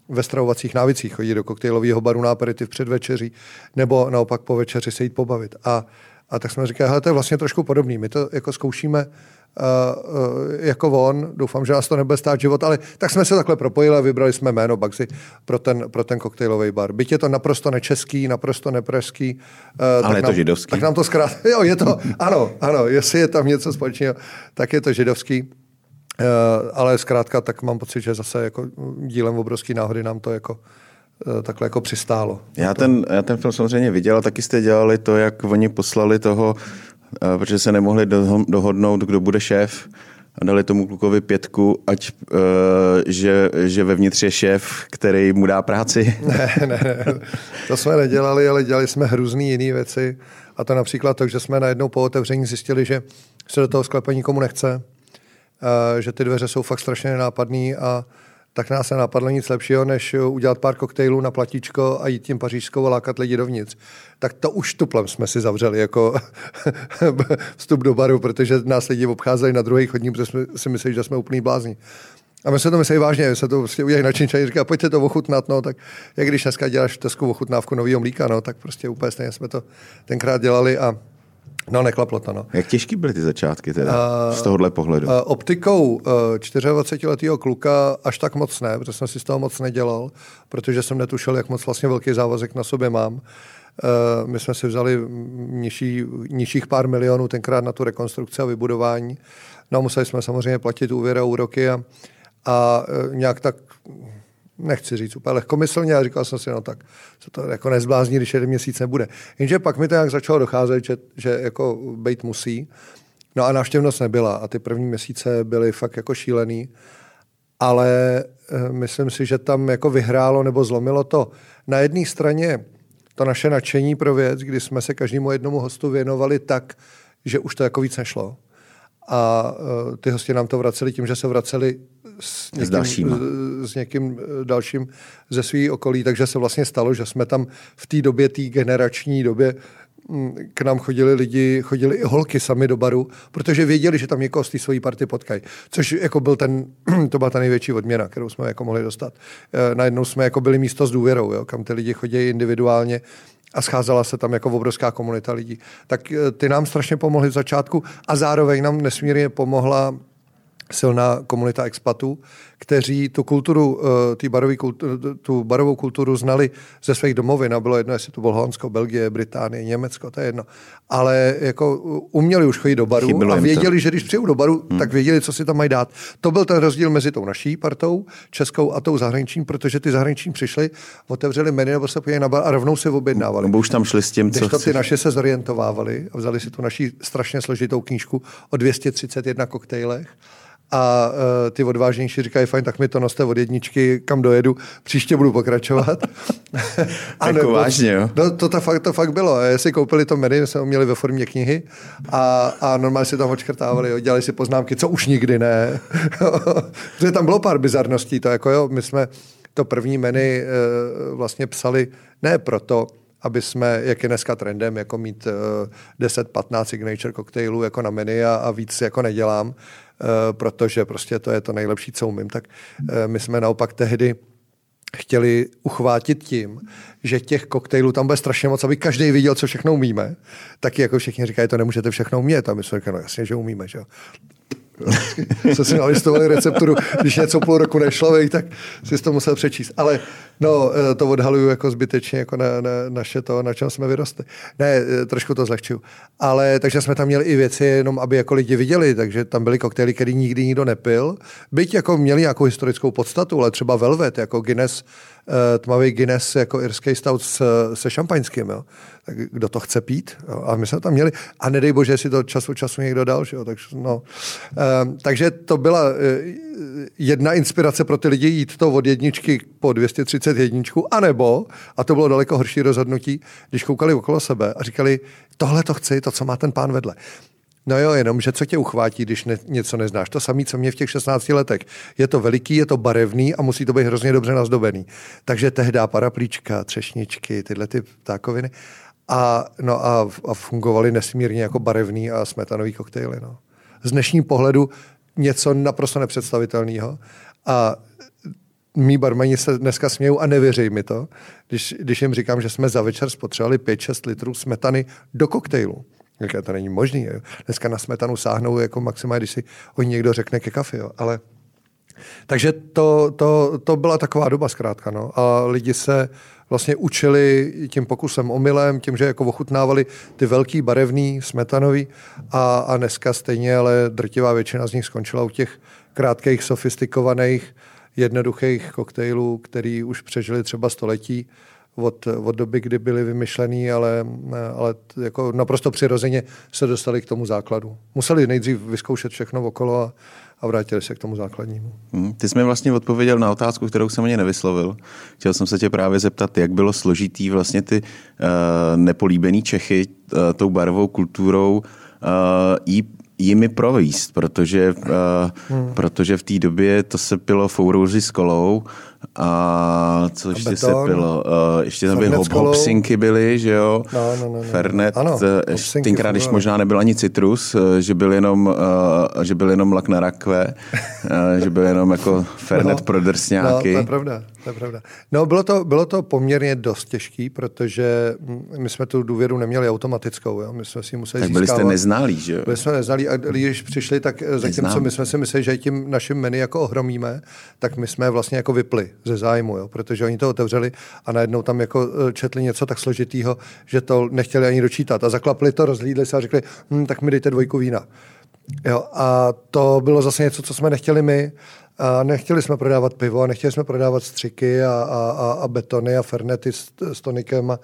ve stravovacích návicích chodit do koktejlového baru na aperitiv před večeří, nebo naopak po večeři se jít pobavit. A, A tak jsme říkali, hele, to je vlastně trošku podobný. My to jako zkoušíme uh, uh, jako on, doufám, že nás to nebude stát život, ale tak jsme se takhle propojili a vybrali jsme jméno Bugsy pro ten, pro ten koktejlový bar. Byť je to naprosto nečeský, naprosto nepražský. Uh, ale je to nám, židovský. Tak nám to zkrát, jo, je to, ano, ano, jestli je tam něco společného, tak je to židovský. Uh, ale zkrátka tak mám pocit, že zase jako dílem obrovský náhody nám to jako takhle jako přistálo. Já ten, já ten film samozřejmě viděl a taky jste dělali to, jak oni poslali toho Eh, protože se nemohli dohodnout, kdo bude šéf a dali tomu klukovi pětku, ať, uh, že, že vevnitř je šéf, který mu dá práci. Ne, ne, ne, to jsme nedělali, ale dělali jsme hrůzný jiné věci. A to například to, že jsme najednou po otevření zjistili, že se do toho sklepa nikomu nechce, uh, že ty dveře jsou fakt strašně nenápadný a tak nás nenapadlo nic lepšího, než udělat pár koktejlů na platíčko a jít tím pařížskou a lákat lidi dovnitř. Tak to už tuplem jsme si zavřeli jako vstup do baru, protože nás lidi obcházeli na druhý chodník, protože jsme si mysleli, že jsme úplný blázni. A my se to mysleli vážně, se to prostě udělají na činčaní, říká, pojďte to ochutnat, no, tak jak když dneska děláš v Tesku ochutnávku nového mlíka, no, tak prostě úplně stejně jsme to tenkrát dělali a No, neklaplo to, no. Jak těžký byly ty začátky teda, uh, z tohohle pohledu? Uh, optikou uh, 24-letého kluka až tak moc ne, protože jsem si z toho moc nedělal, protože jsem netušil, jak moc vlastně velký závazek na sobě mám. Uh, my jsme si vzali nižší, nižších pár milionů tenkrát na tu rekonstrukci a vybudování. No museli jsme samozřejmě platit úvěry a úroky a, a nějak tak nechci říct úplně lehkomyslně, a říkal jsem si, no tak se to jako nezblázní, když jeden měsíc nebude. Jenže pak mi to nějak začalo docházet, že, že jako být musí. No a návštěvnost nebyla a ty první měsíce byly fakt jako šílený, ale e, myslím si, že tam jako vyhrálo nebo zlomilo to na jedné straně to naše nadšení pro věc, kdy jsme se každému jednomu hostu věnovali tak, že už to jako víc nešlo a uh, ty hosti nám to vraceli tím, že se vraceli s někým, s, s někým e, dalším ze svých okolí, takže se vlastně stalo, že jsme tam v té době, té generační době, k nám chodili lidi, chodili i holky sami do baru, protože věděli, že tam někoho z té své party potkají. Což jako byl ten, to byla ta největší odměna, kterou jsme jako mohli dostat. E, najednou jsme jako byli místo s důvěrou, jo, kam ty lidi chodí individuálně a scházela se tam jako obrovská komunita lidí. Tak eh, ty nám strašně pomohly v začátku a zároveň nám nesmírně pomohla silná komunita expatů, kteří tu kulturu, eh, tý barový kulturu, tu barovou kulturu znali ze svých domovin a bylo jedno, jestli to bylo Holandsko, Belgie, Británie, Německo, to je jedno. Ale jako uměli už chodit do baru Chybilo a věděli, že když přijou do baru, hmm. tak věděli, co si tam mají dát. To byl ten rozdíl mezi tou naší partou, českou a tou zahraniční, protože ty zahraniční přišli, otevřeli menu nebo se na bar a rovnou se objednávali. Nebo už tam šli s tím, co to ty naše se zorientovávali a vzali si tu naší strašně složitou knížku o 231 koktejlech a uh, ty odvážnější říkají, fajn, tak mi to noste od jedničky, kam dojedu, příště budu pokračovat. a jako vážně, jo? No, to, to, fakt, to fakt bylo. Jestli koupili to menu, jsme ho měli ve formě knihy a, a normálně si tam odškrtávali, jo, dělali si poznámky, co už nikdy ne. Protože tam bylo pár bizarností, to jako jo, my jsme to první menu uh, vlastně psali ne proto, aby jsme, jak je dneska trendem, jako mít uh, 10-15 signature koktejlů jako na menu a, a víc jako nedělám, Eh, protože prostě to je to nejlepší, co umím. Tak eh, my jsme naopak tehdy chtěli uchvátit tím, že těch koktejlů tam bude strašně moc, aby každý viděl, co všechno umíme. Taky jako všichni říkají, to nemůžete všechno umět. A my jsme říkali, no jasně, že umíme. Že? Se si nalistovali recepturu, když něco půl roku nešlo, tak si to musel přečíst. Ale no, eh, to odhaluju jako zbytečně, jako na, na, naše to, na čem jsme vyrostli. Ne, eh, trošku to zlehčuju. Ale takže jsme tam měli i věci, jenom aby jako lidi viděli, takže tam byly koktejly, které nikdy nikdo nepil. Byť jako měli nějakou historickou podstatu, ale třeba Velvet, jako Guinness, tmavý Guinness jako irský stout se, se šampaňským. Jo. Tak kdo to chce pít? Jo. A my jsme tam měli, a nedej bože, jestli to času času někdo dal. Jo. Takže, no. uh, takže to byla uh, jedna inspirace pro ty lidi jít to od jedničky po 230 jedničku, anebo, a to bylo daleko horší rozhodnutí, když koukali okolo sebe a říkali, tohle to chci, to, co má ten pán vedle. No jo, jenom, že co tě uchvátí, když ne, něco neznáš. To samé, co mě v těch 16 letech. Je to veliký, je to barevný a musí to být hrozně dobře nazdobený. Takže tehdy paraplíčka, třešničky, tyhle ty ptákoviny. A, no a, a fungovaly nesmírně jako barevný a smetanový koktejly. No. Z dnešním pohledu něco naprosto nepředstavitelného. A mý barmani se dneska smějou a nevěří mi to, když, když jim říkám, že jsme za večer spotřebovali 5-6 litrů smetany do koktejlu Říká, to není možný. Jo. Dneska na smetanu sáhnou jako maximálně, když si o někdo řekne ke kafe. Jo. Ale takže to, to, to byla taková doba zkrátka. No. A lidi se vlastně učili tím pokusem omylem, tím, že jako ochutnávali ty velký barevný, smetanový a, a dneska stejně, ale drtivá většina z nich skončila u těch krátkých, sofistikovaných, jednoduchých koktejlů, který už přežili třeba století od, od doby, kdy byly vymyšlený, ale, ale jako naprosto přirozeně se dostali k tomu základu. Museli nejdřív vyzkoušet všechno okolo a, a vrátili se k tomu základnímu. Hmm, ty jsi mi vlastně odpověděl na otázku, kterou jsem ani nevyslovil. Chtěl jsem se tě právě zeptat, jak bylo složitý vlastně ty uh, nepolíbený Čechy uh, tou barvou kulturou uh, jí jimi províst, protože, uh, hmm. protože v té době to se pilo fourouři s kolou a co ještě se pilo? Uh, ještě tam byly hop, hopsinky byly, že jo? No, no, no, no. Fernet, ano, uh, tenkrát, když možná nebyl ani citrus, uh, že byl jenom, uh, že byl jenom lak na rakve, uh, že byl jenom jako Fernet no, pro drsňáky. No, to je pravda, to je pravda. No, bylo to, bylo to poměrně dost těžký, protože my jsme tu důvěru neměli automatickou, jo? my jsme si museli Tak byli získávat. jste neznalí, že jo? Byli jsme neznalí a když přišli, tak zatímco my jsme si mysleli, že tím naším menu jako ohromíme, tak my jsme vlastně jako vypli ze zájmu, jo? protože oni to otevřeli a najednou tam jako e, četli něco tak složitýho, že to nechtěli ani dočítat a zaklapli to, rozhlídli se a řekli, hm, tak mi dejte dvojku vína. Jo? A to bylo zase něco, co jsme nechtěli my, a nechtěli jsme prodávat pivo a nechtěli jsme prodávat střiky a, a, a, a betony a fernety s, s tonikem. A,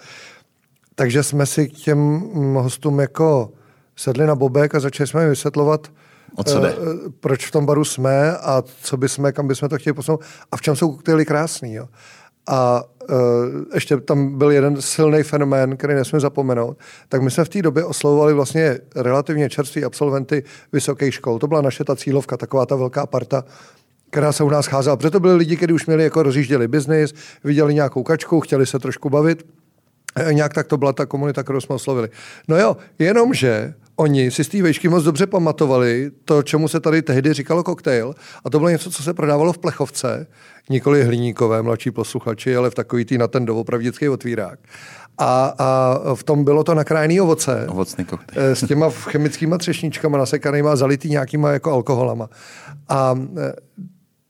takže jsme si k těm hostům jako sedli na bobek a začali jsme jim vysvětlovat, O co jde? Uh, proč v tom baru jsme a co by jsme, kam bychom to chtěli posunout a v čem jsou koktejly krásný. Jo. A uh, ještě tam byl jeden silný fenomén, který nesmím zapomenout, tak my jsme v té době oslovovali vlastně relativně čerství absolventy vysokých škol. To byla naše ta cílovka, taková ta velká parta, která se u nás cházela. Protože to byli lidi, kteří už měli jako rozjížděli biznis, viděli nějakou kačku, chtěli se trošku bavit. E, nějak tak to byla ta komunita, kterou jsme oslovili. No jo, jenomže oni si z té vejšky moc dobře pamatovali to, čemu se tady tehdy říkalo koktejl. A to bylo něco, co se prodávalo v plechovce, nikoli hliníkové, mladší posluchači, ale v takový tý na ten doopravdický otvírák. A, a v tom bylo to nakrájený ovoce. Ovocný koktejl. Eh, s těma chemickýma třešničkama nasekanýma zalitý nějakýma jako alkoholama. A eh,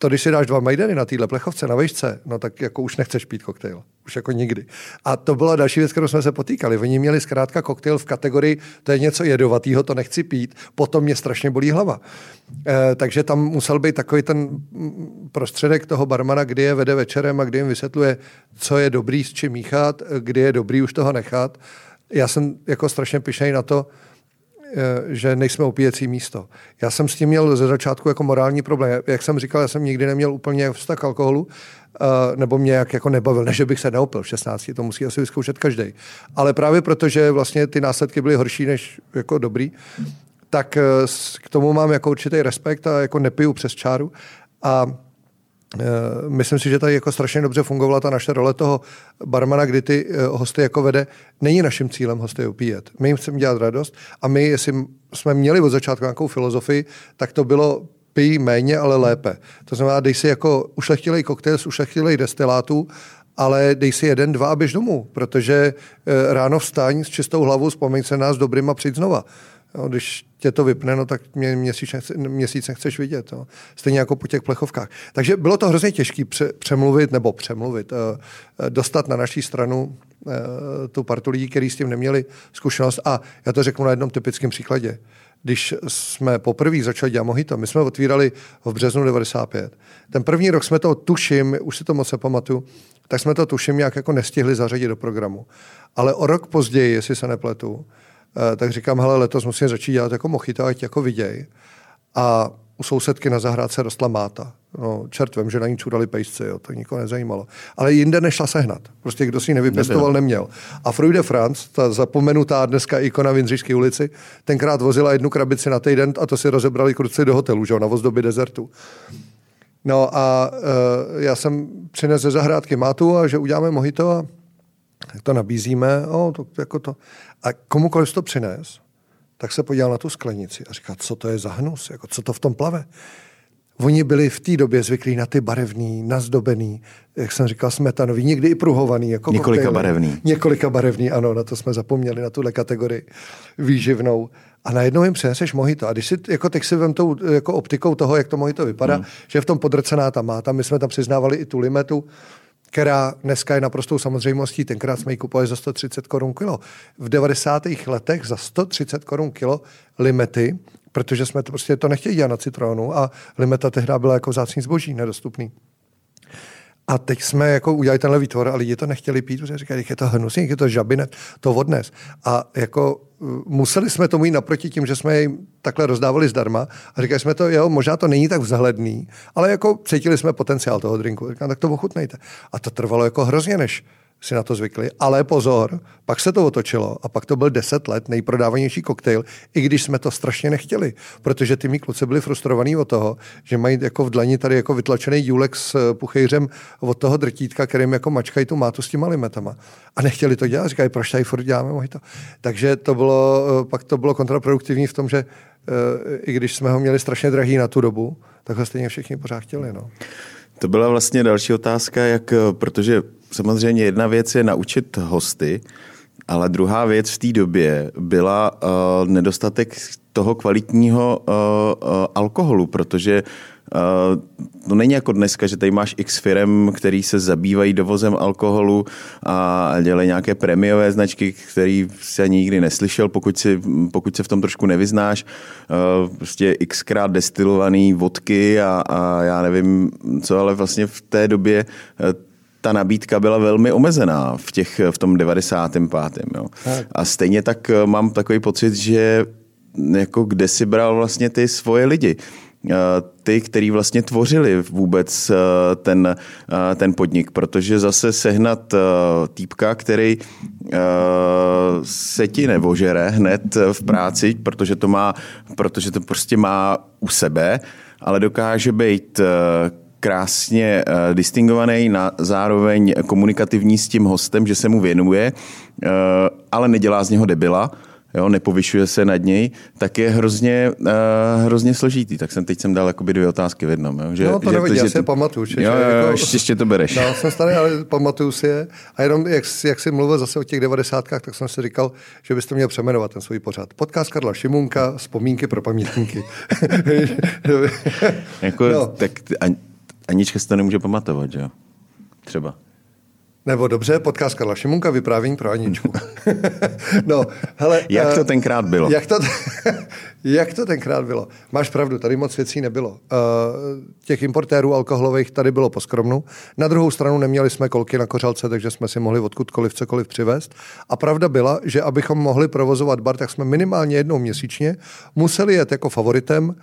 to, když si dáš dva majdeny na téhle plechovce, na vejšce, no tak jako už nechceš pít koktejl. Už jako nikdy. A to byla další věc, kterou jsme se potýkali. Oni měli zkrátka koktejl v kategorii, to je něco jedovatého, to nechci pít, potom mě strašně bolí hlava. E, takže tam musel být takový ten prostředek toho barmana, kdy je vede večerem a kdy jim vysvětluje, co je dobrý s čím míchat, kdy je dobrý už toho nechat. Já jsem jako strašně pišnej na to, Eh, že nejsme opíjecí místo. Já jsem s tím měl ze začátku jako morální problém. Jak jsem říkal, já jsem nikdy neměl úplně vztah k alkoholu, eh, nebo mě jak jako nebavil, než bych se neopil v 16, to musí asi vyzkoušet každý. Ale právě protože vlastně ty následky byly horší než jako dobrý, tak eh, k tomu mám jako určitý respekt a jako nepiju přes čáru. A Eh, myslím si, že tady jako strašně dobře fungovala ta naše role toho barmana, kdy ty eh, hosty jako vede. Není naším cílem hosty opíjet. My jim chceme dělat radost a my, jestli jsme měli od začátku nějakou filozofii, tak to bylo pij méně, ale lépe. To znamená, dej si jako ušlechtilej koktejl z ušlechtilej destilátů, ale dej si jeden, dva a běž domů, protože eh, ráno vstáň s čistou hlavou, vzpomeň se nás dobrým a přijď znova. Jo, když tě to vypne, no, tak mě měsíc, měsíc nechceš vidět. Jo. Stejně jako po těch plechovkách. Takže bylo to hrozně těžké pře, přemluvit, nebo přemluvit, uh, dostat na naší stranu uh, tu partu lidí, kteří s tím neměli zkušenost. A já to řeknu na jednom typickém příkladě. Když jsme poprvé začali dělat Mojito, my jsme otvírali v březnu 95. Ten první rok jsme to tuším, už si to moc nepamatuju, tak jsme to tuším nějak jako nestihli zařadit do programu. Ale o rok později, jestli se nepletu, tak říkám, hele, letos musím začít dělat jako mochita, ať jako viděj. A u sousedky na zahrádce rostla máta. No, čert vím, že na ní čurali pejsci, jo, to nikoho nezajímalo. Ale jinde nešla sehnat. Prostě kdo si ji nevypěstoval, neměl. A Fruit de France, ta zapomenutá dneska ikona v Jindřišské ulici, tenkrát vozila jednu krabici na týden a to si rozebrali kruci do hotelu, že jo, na vozdoby dezertu. No a uh, já jsem přinesl ze zahrádky mátu a že uděláme mojito a to nabízíme, o, to, jako to. A komukoliv to přines, tak se podíval na tu sklenici a říká, co to je za hnus, jako, co to v tom plave. Oni byli v té době zvyklí na ty barevný, nazdobený, jak jsem říkal, smetanový, někdy i pruhovaný. Jako Několika koktejly. barevný. Několika barevný, ano, na to jsme zapomněli, na tuhle kategorii výživnou. A najednou jim přineseš mojito. A když si, jako teď si vem tou jako optikou toho, jak to mojito vypadá, hmm. že je v tom podrcená ta máta, my jsme tam přiznávali i tu limetu, která dneska je naprostou samozřejmostí, tenkrát jsme ji kupovali za 130 korun kilo. V 90. letech za 130 korun kilo limety, protože jsme to prostě to nechtěli dělat na citronu a limeta tehdy byla jako vzácný zboží, nedostupný. A teď jsme jako udělali tenhle výtvor a lidi to nechtěli pít, protože říkali, je to hnusný, je to žabinet, to odnes. A jako uh, museli jsme tomu jít naproti tím, že jsme jim takhle rozdávali zdarma a říkali jsme to, jo, možná to není tak vzhledný, ale jako cítili jsme potenciál toho drinku. Říkám, tak to ochutnejte. A to trvalo jako hrozně, než si na to zvykli. Ale pozor, pak se to otočilo a pak to byl 10 let nejprodávanější koktejl, i když jsme to strašně nechtěli, protože ty mý kluci byli frustrovaní od toho, že mají jako v dlani tady jako vytlačený jůlek s puchejřem od toho drtítka, kterým jako mačkají tu mátu s těma limetama. A nechtěli to dělat, říkají, proč tady furt děláme to. Takže to bylo, pak to bylo kontraproduktivní v tom, že eh, i když jsme ho měli strašně drahý na tu dobu, tak ho stejně všichni pořád chtěli. No. To byla vlastně další otázka, jak, protože samozřejmě jedna věc je naučit hosty, ale druhá věc v té době byla uh, nedostatek toho kvalitního uh, uh, alkoholu, protože Uh, to není jako dneska, že tady máš x firm, který se zabývají dovozem alkoholu a dělají nějaké prémiové značky, který se nikdy neslyšel, pokud, si, pokud se v tom trošku nevyznáš. Uh, prostě xkrát destilovaný vodky a, a já nevím co, ale vlastně v té době ta nabídka byla velmi omezená v, těch, v tom 95. Jo. A stejně tak eh, mám takový pocit, že jako kde si bral vlastně ty svoje lidi eh, ty, který vlastně tvořili vůbec eh, ten, ten podnik, protože zase sehnat týpka, který se ti nevožere hned v práci, protože to má, protože to prostě má u sebe, ale dokáže být krásně uh, distingovaný, na, zároveň komunikativní s tím hostem, že se mu věnuje, uh, ale nedělá z něho debila, jo, nepovyšuje se nad něj, tak je hrozně, uh, hrozně složitý. Tak jsem teď jsem dal jakoby dvě otázky v jednom. Jo, že, no to že nevadí, já si je pamatuju. Že, jo, jo, jako, ještě, ještě to bereš. No, jsem starý, ale pamatuju si je. A jenom, jak, jak jsi mluvil zase o těch devadesátkách, tak jsem si říkal, že byste měl přeměnovat ten svůj pořád. Podcast Karla Šimunka, vzpomínky pro pamětníky. jako, no. tak, Anička si to nemůže pamatovat, že jo? Třeba. Nebo dobře, podcast Karla Šimunka, vyprávění pro Aničku. no, hele, jak to eh, tenkrát bylo? Jak to, jak to tenkrát bylo? Máš pravdu, tady moc věcí nebylo. Uh, těch importérů alkoholových tady bylo poskromnu. Na druhou stranu neměli jsme kolky na kořalce, takže jsme si mohli odkudkoliv cokoliv přivést. A pravda byla, že abychom mohli provozovat bar, tak jsme minimálně jednou měsíčně museli jet jako favoritem uh,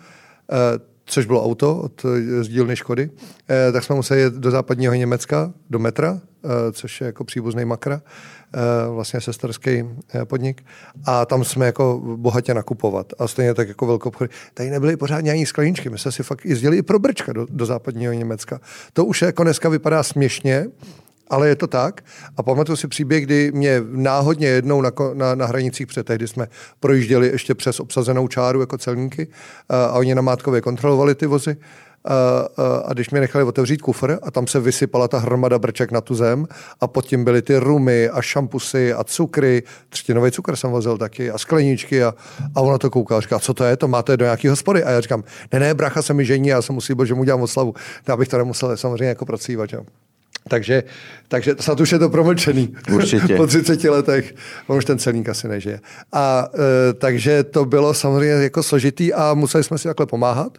což bylo auto od z dílny Škody, eh, tak jsme museli jít do západního Německa, do metra, eh, což je jako příbuzný makra, eh, vlastně sesterský podnik. A tam jsme jako bohatě nakupovat. A stejně tak jako velkou obchody. Tady nebyly pořádně ani skleničky. My jsme si fakt jezdili i pro brčka do, do západního Německa. To už jako dneska vypadá směšně, ale je to tak. A pamatuju si příběh, kdy mě náhodně jednou na, na, na hranicích před tehdy jsme projížděli ještě přes obsazenou čáru jako celníky a, a oni na Mátkově kontrolovali ty vozy. A, a, a když mě nechali otevřít kufr a tam se vysypala ta hromada brček na tu zem a pod tím byly ty rumy a šampusy a cukry, třtinový cukr jsem vozil taky a skleničky a, a ona to kouká a říká, co to je, to máte do nějaký hospody? A já říkám, ne, ne, bracha se mi žení, já jsem musel, že mu dělám oslavu. Já bych to nemusel samozřejmě jako pracovat. Jo. Takže, takže snad už je to promlčený. Určitě. po 30 letech. On už ten celník asi nežije. A e, takže to bylo samozřejmě jako složitý a museli jsme si takhle pomáhat.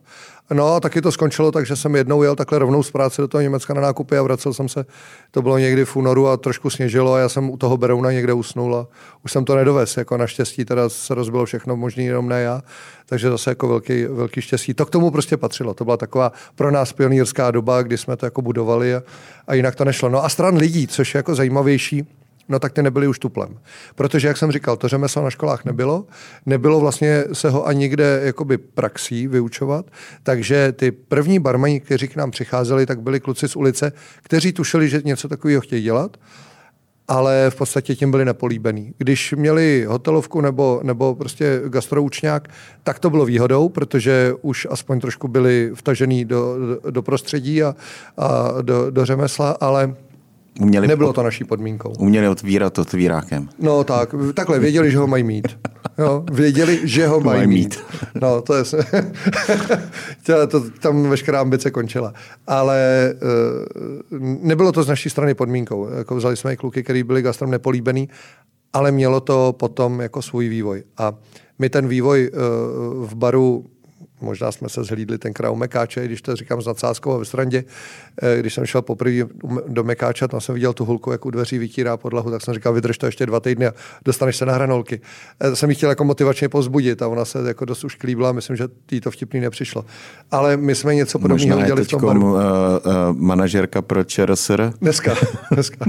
No a taky to skončilo tak, že jsem jednou jel takhle rovnou z práce do toho Německa na nákupy a vracel jsem se, to bylo někdy v únoru a trošku sněžilo a já jsem u toho Berouna někde usnul a už jsem to nedovez. Jako naštěstí teda se rozbilo všechno možný, jenom ne já. Takže zase jako velký, velký štěstí. To k tomu prostě patřilo. To byla taková pro nás pionýrská doba, kdy jsme to jako budovali a, a jinak to nešlo. No a stran lidí, což je jako zajímavější, no tak ty nebyly už tuplem. Protože, jak jsem říkal, to řemeslo na školách nebylo, nebylo vlastně se ho ani nikde jakoby praxí vyučovat, takže ty první barmani, kteří k nám přicházeli, tak byli kluci z ulice, kteří tušili, že něco takového chtějí dělat ale v podstatě tím byli nepolíbený. Když měli hotelovku nebo, nebo prostě gastroučňák, tak to bylo výhodou, protože už aspoň trošku byli vtažený do, do, do prostředí a, a do, do řemesla, ale Uměli Nebylo to naší podmínkou. Uměli otvírat otvírákem. No tak, takhle, věděli, že ho mají mít. Jo, věděli, že ho mají, mají mít. mít. No, to je... to, tam veškerá ambice končila. Ale uh, nebylo to z naší strany podmínkou. Jako vzali jsme i kluky, který byli gastrom nepolíbený, ale mělo to potom jako svůj vývoj. A my ten vývoj uh, v baru Možná jsme se zhlídli tenkrát u Mekáče, když to říkám s nadsázkou a ve srandě. Eh, když jsem šel poprvé do Mekáča, tam jsem viděl tu hulku, jak u dveří vytírá podlahu, tak jsem říkal, vydrž to ještě dva týdny a dostaneš se na hranolky. Eh, jsem ji chtěl jako motivačně pozbudit a ona se jako dost už klíbla, myslím, že jí to vtipný nepřišlo. Ale my jsme něco podobného udělali v tom baru. Uh, uh, manažerka pro ČRSR? Dneska, dneska.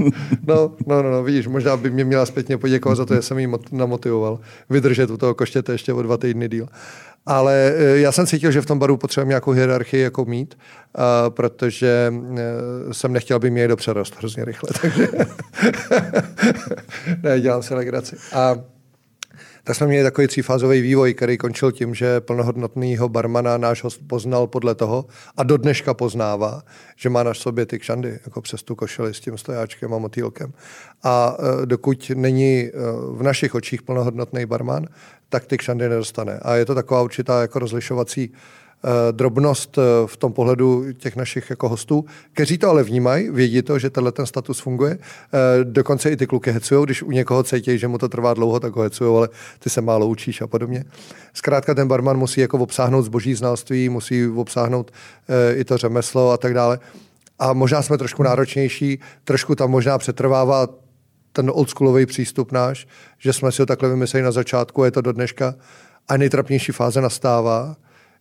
No, no, no, no, vidíš, možná by mě měla zpětně poděkovat za to, že jsem jí namotivoval vydržet u toho koštěte ještě o dva týdny díl. Ale eh, já jsem cítil, že v tom baru potřebujeme nějakou hierarchii jako mít, protože eh, jsem nechtěl, aby mě někdo přerost hrozně rychle. Takže ne, dělám si legraci. A tak jsme měli takový třífázový vývoj, který končil tím, že plnohodnotného barmana náš host poznal podle toho a do dneška poznává, že má na sobě ty kšandy, jako přes tu košili s tím stojáčkem a motýlkem. A e, dokud není e, v našich očích plnohodnotný barman, tak ty kšandy nedostane. A je to taková určitá jako rozlišovací drobnost eh, v tom pohledu těch našich jako hostů, kteří to ale vnímají, vědí to, že tenhle ten status funguje. Eh, dokonce i ty kluky hecují, když u někoho cítí, že mu to trvá dlouho, tak ho hecují, ale ty se málo učíš a podobně. Zkrátka ten barman musí jako obsáhnout zboží znalství, musí obsáhnout i to řemeslo a tak dále. A možná jsme trošku náročnější, trošku tam možná přetrvává ten oldschoolový přístup náš, že jsme si ho takhle vymysleli na začátku a je to do dneška. A nejtrapnější fáze nastává,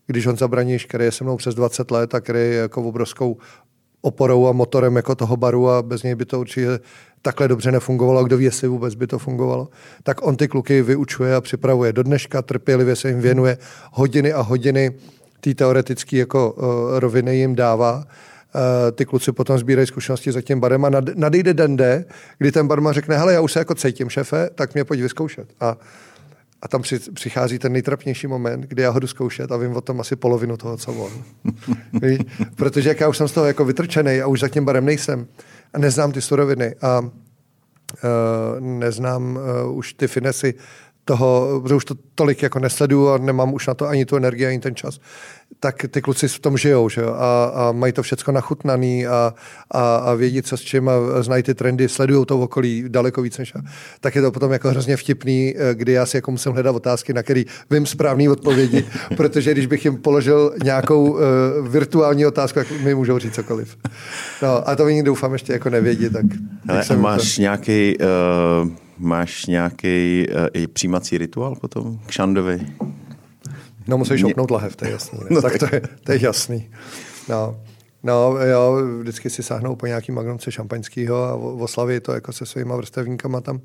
když on Zabraníš, který je se mnou přes 20 let a který je jako obrovskou oporou a motorem jako toho baru a bez něj by to určitě takhle dobře nefungovalo, kdo ví, jestli vůbec by to fungovalo, tak on ty kluky vyučuje a připravuje. Do dneška trpělivě se jim věnuje hodiny a hodiny té teoretické jako uh, roviny jim dává. Uh, ty kluci potom sbírají zkušenosti za tím barem a nad, nadejde den, kdy ten barman řekne, hele, já už se jako cítím, šefe, tak mě pojď vyzkoušet. A a tam při, přichází ten nejtrapnější moment, kdy já ho jdu zkoušet a vím o tom asi polovinu toho, co on. Protože jak já už jsem z toho jako vytrčený a už za tím barem nejsem a neznám ty suroviny a uh, neznám uh, už ty finesy toho, protože už to tolik jako nesleduju a nemám už na to ani tu energii, ani ten čas, tak ty kluci v tom žijou, že jo? A, a mají to všechno nachutnaný a, a, a vědí, co s čím a znají ty trendy, sledují to v okolí daleko víc než já. Tak je to potom jako hrozně vtipný, eh, kdy já si jako musím hledat otázky, na který vím správný odpovědi, protože když bych jim položil nějakou uh, virtuální otázku, tak mi můžou říct cokoliv. No a to oni doufám ještě jako nevědí, tak... Ale máš to... nějaký uh Máš nějaký uh, i přijímací rituál potom k Šandovi? No musíš opnout lahev, to je jasný. Ne? No, tak, to je, to je jasný. No. No, jo, vždycky si sáhnou po nějaký magnumce šampaňského a v oslavě to jako se svýma vrstevníkama tam.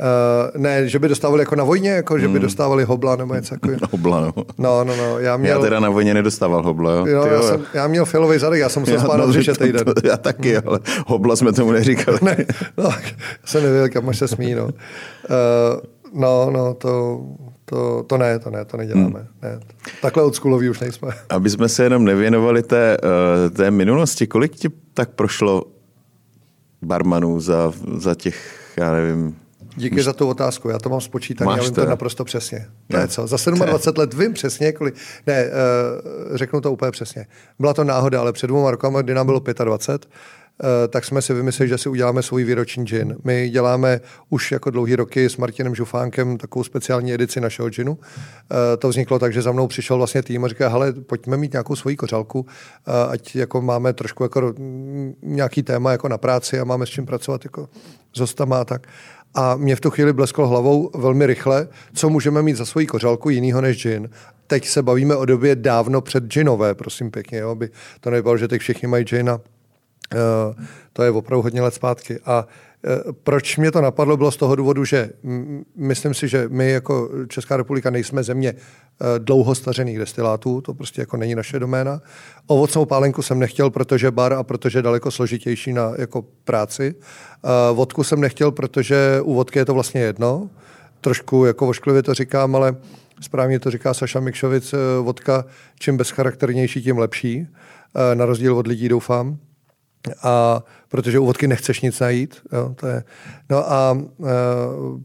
Uh, ne, že by dostávali jako na vojně, jako že by hmm. dostávali hobla nebo něco takového. hobla, no. No, no, no. Já, měl... já teda na vojně nedostával hobla, jo. jo, já, jsem, já, měl filový zadek, já jsem musel spát no, na týden. To, já taky, ale hobla jsme tomu neříkali. ne, no, já jsem nevěděl, kam až se smí, no. Uh, no, no, to, to, to ne, to ne, to neděláme. Hmm. Ne. Takhle od schoolový už nejsme. Aby jsme se jenom nevěnovali té, uh, té minulosti, kolik ti tak prošlo barmanů za, za těch, já nevím, Díky za tu otázku, já to mám spočítané, já vím to naprosto přesně. To je co, za 27 let vím přesně, kolik, ne, uh, řeknu to úplně přesně. Byla to náhoda, ale před dvěma rokama, kdy nám bylo 25, Uh, eh, tak jsme si vymysleli, že si uděláme svůj výroční gin. My děláme už jako dlouhý roky s Martinem Žufánkem takovou speciální edici našeho ginu. Uh, to vzniklo tak, že za mnou přišel vlastně tým a říká, hele, pojďme mít nějakou svoji kořálku, uh, ať jako máme trošku jako nějaký téma jako na práci a máme s čím pracovat jako s hostama a tak. A mě v tu chvíli blesklo hlavou velmi rychle, co můžeme mít za svoji kořálku jinýho než gin. Teď se bavíme o době dávno před ginové, prosím pěkně, jo, aby to nebylo, že teď všichni mají gin a uh, to je opravdu hodně let zpátky. A proč mě to napadlo, bylo z toho důvodu, že myslím si, že my jako Česká republika nejsme země eh, dlouho stařených destilátů, to prostě jako není naše doména. Ovocnou pálenku jsem nechtěl, protože bar a protože je daleko složitější na jako práci. Vodku jsem nechtěl, protože u vodky je to vlastně jedno. Trošku jako ošklivě to říkám, ale správně to říká Saša Mikšovic, vodka čím bezcharakternější, tím lepší. Na rozdíl od lidí doufám a protože u vodky nechceš nic najít. Jo, to je. No a e,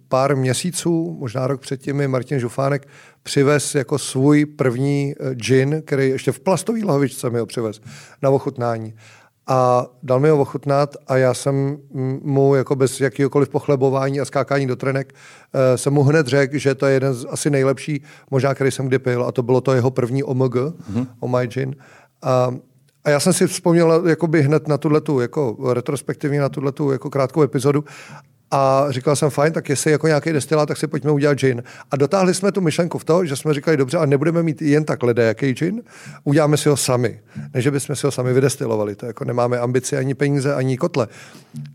pár měsíců, možná rok předtím, mi Martin Žufánek přivez jako svůj první e, gin, který ještě v plastové lahovičce mi ho přivez na ochutnání. A dal mi ho ochutnat a já jsem mu jako bez jakýkoliv pochlebování a skákání do trenek e, jsem mu hned řekl, že to je jeden z asi nejlepší, možná který jsem kdy pil a to bylo to jeho první OMG, mm-hmm. Oh My Gin. A a já jsem si vzpomněl jakoby hned na tuhle jako retrospektivně na tuhle jako krátkou epizodu a říkal jsem, fajn, tak jestli jako nějaký destilát, tak si pojďme udělat gin. A dotáhli jsme tu myšlenku v to, že jsme říkali, dobře, a nebudeme mít jen tak lidé, jaký gin, uděláme si ho sami. Ne, že bychom si ho sami vydestilovali. To jako nemáme ambici ani peníze, ani kotle,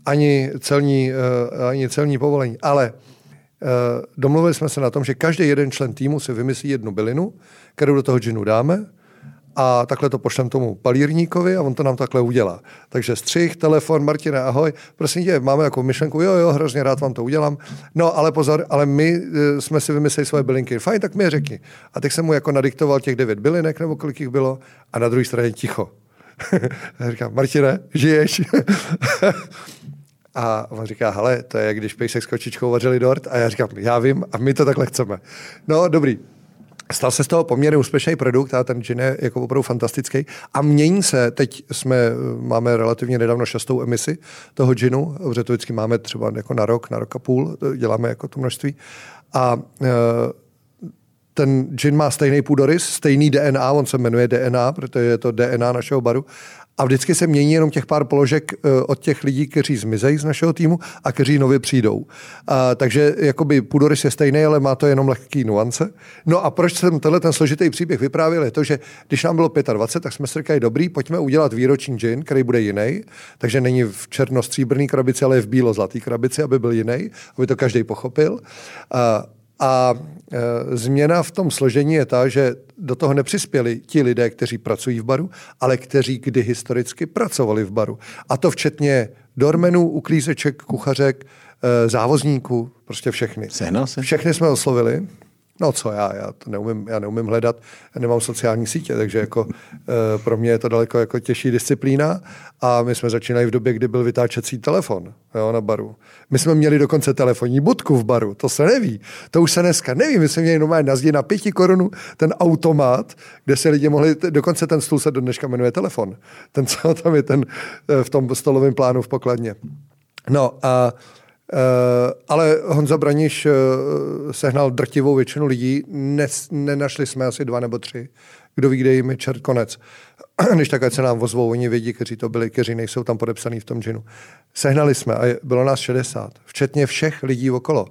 ani celní, uh, ani celní povolení. Ale uh, domluvili jsme se na tom, že každý jeden člen týmu si vymyslí jednu bylinu, kterou do toho ginu dáme, a takhle to pošlem tomu palírníkovi a on to nám takhle udělá. Takže střih, telefon, Martine, ahoj, prosím tě, máme jako myšlenku, jo, jo, hrozně rád vám to udělám. No, ale pozor, ale my uh, jsme si vymysleli svoje bylinky. Fajn, tak mi je řekni. A tak jsem mu jako nadiktoval těch devět bylinek, nebo kolik jich bylo, a na druhé straně ticho. a říkám, Martine, žiješ? A on říká, hele, to je, když pejsek s kočičkou vařili dort. A já říkám, já vím a my to takhle chceme. No, dobrý. Stal se z toho poměrně úspěšný produkt a ten gin je jako opravdu fantastický. A mění se, teď jsme, máme relativně nedávno šestou emisi toho ginu, protože to vždycky máme třeba jako na rok, na rok a půl, děláme jako to množství. A e, ten gin má stejný půdorys, stejný DNA, on se jmenuje DNA, protože je to DNA našeho baru a vždycky se mění jenom těch pár položek uh, od těch lidí, kteří zmizejí z našeho týmu a kteří nově přijdou. Uh, takže jakoby půdorys je stejný, ale má to jenom lehký nuance. No a proč jsem tenhle ten složitý příběh vyprávěl, je to, že když nám bylo 25, tak jsme si říkali, dobrý, pojďme udělat výroční gin, který bude jiný, takže není v černostříbrný krabici, ale je v bílo-zlatý krabici, aby byl jiný, aby to každý pochopil. Uh, a e, změna v tom složení je ta, že do toho nepřispěli ti lidé, kteří pracují v baru, ale kteří kdy historicky pracovali v baru. A to včetně dormenů, uklízeček, kuchařek, e, závozníků, prostě všechny. Sehnal se? Všechny jsme oslovili. No co já, já to neumím, já neumím hledat, já nemám sociální sítě, takže jako e, pro mě je to daleko jako těžší disciplína a my jsme začínali v době, kdy byl vytáčecí telefon jo, na baru. My jsme měli dokonce telefonní budku v baru, to se neví, to už se dneska neví, my jsme měli normálně na zdi na pěti korunu ten automat, kde se lidi mohli, dokonce ten stůl se do dneška jmenuje telefon, ten, co tam je ten e, v tom stolovém plánu v pokladně. No a Uh, ale Honza Braniš uh, sehnal drtivou většinu lidí, Nes, nenašli jsme asi dva nebo tři. Kdo ví, kde jim je čert konec. Když tak, se nám vozvou, oni vědí, kteří to byli, kteří nejsou tam podepsaný v tom džinu. Sehnali jsme a bylo nás 60, včetně všech lidí okolo.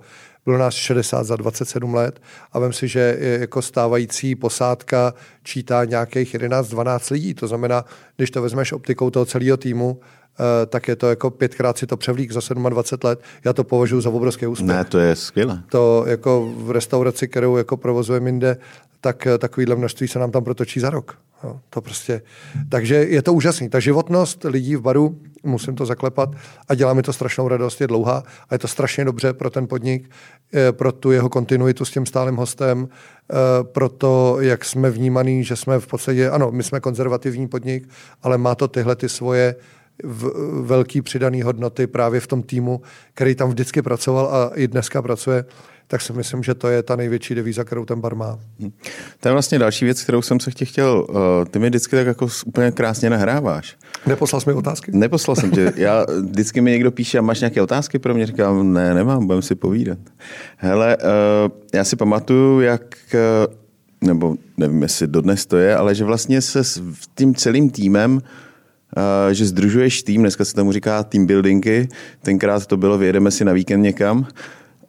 Bylo nás 60 za 27 let a vím si, že jako stávající posádka čítá nějakých 11-12 lidí. To znamená, když to vezmeš optikou toho celého týmu, Eh, tak je to jako pětkrát si to převlík za 27 let. Já to považuji za obrovský úspěch. Ne, to je skvělé. To jako v restauraci, kterou jako provozujeme jinde, tak eh, takovýhle množství se nám tam protočí za rok. Jo, to prostě, takže je to úžasný. Ta životnost lidí v baru, musím to zaklepat, a dělá mi to strašnou radost, je dlouhá a je to strašně dobře pro ten podnik, eh, pro tu jeho kontinuitu s tím stálým hostem, pro to, jak jsme vnímaný, že jsme v podstatě, ano, my jsme konzervativní podnik, ale má to tyhle ty svoje v, velký přidaný hodnoty právě v tom týmu, který tam vždycky pracoval a i dneska pracuje, tak si myslím, že to je ta největší devíza, kterou ten bar má. Hm. To je vlastně další věc, kterou jsem se tě chtěl. Eh, ty mi vždycky tak jako úplně krásně nahráváš. Neposlal jsi mi otázky? Neposlal jsem tě. Já, vždycky mi někdo píše, a máš nějaké otázky pro mě? Říkám, ne, nemám, budeme si povídat. Hele, eh, já si pamatuju, jak eh, nebo nevím, jestli dodnes to je, ale že vlastně se s tím celým týmem že združuješ tým, dneska se tomu říká team buildingy, tenkrát to bylo, vyjedeme si na víkend někam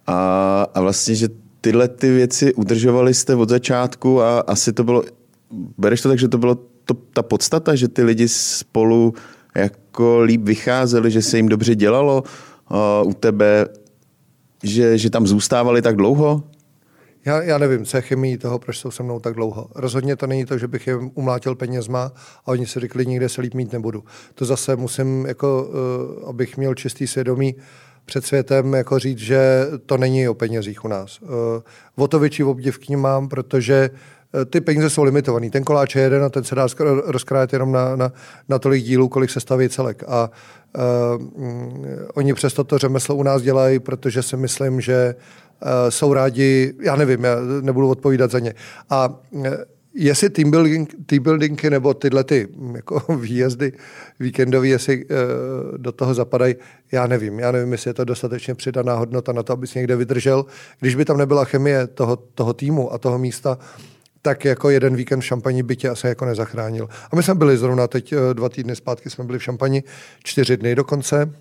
a, a vlastně, že tyhle ty věci udržovali jste od začátku a asi to bylo, bereš to tak, že to bylo to, ta podstata, že ty lidi spolu jako líp vycházeli, že se jim dobře dělalo, uh, u tebe, že, že tam zůstávali tak dlouho? Já, já nevím, co je chemii toho, proč jsou se mnou tak dlouho. Rozhodně to není to, že bych je umlátil penězma a oni si řekli, nikde se líp mít nebudu. To zase musím, jako, uh, abych měl čistý svědomí, před světem jako říct, že to není o penězích u nás. Uh, o to větší obdiv k ním mám, protože uh, ty peníze jsou limitovaný. Ten koláč je jeden a ten se dá rozkrájet jenom na, na, na tolik dílů, kolik se staví celek. A uh, um, oni přesto to řemeslo u nás dělají, protože si myslím, že uh, jsou rádi, já nevím, já nebudu odpovídat za ně. A uh, jestli team, building, team buildingy nebo tyhle ty mm, jako výjezdy víkendové, jestli uh, do toho zapadají, já nevím. Já nevím, jestli je to dostatečně přidaná hodnota na to, abys někde vydržel. Když by tam nebyla chemie toho, toho týmu a toho místa, tak jako jeden víkend v Šampani by tě asi jako nezachránil. A my jsme byli zrovna teď eh, dva týdny zpátky, jsme byli v Šampani, čtyři dny dokonce.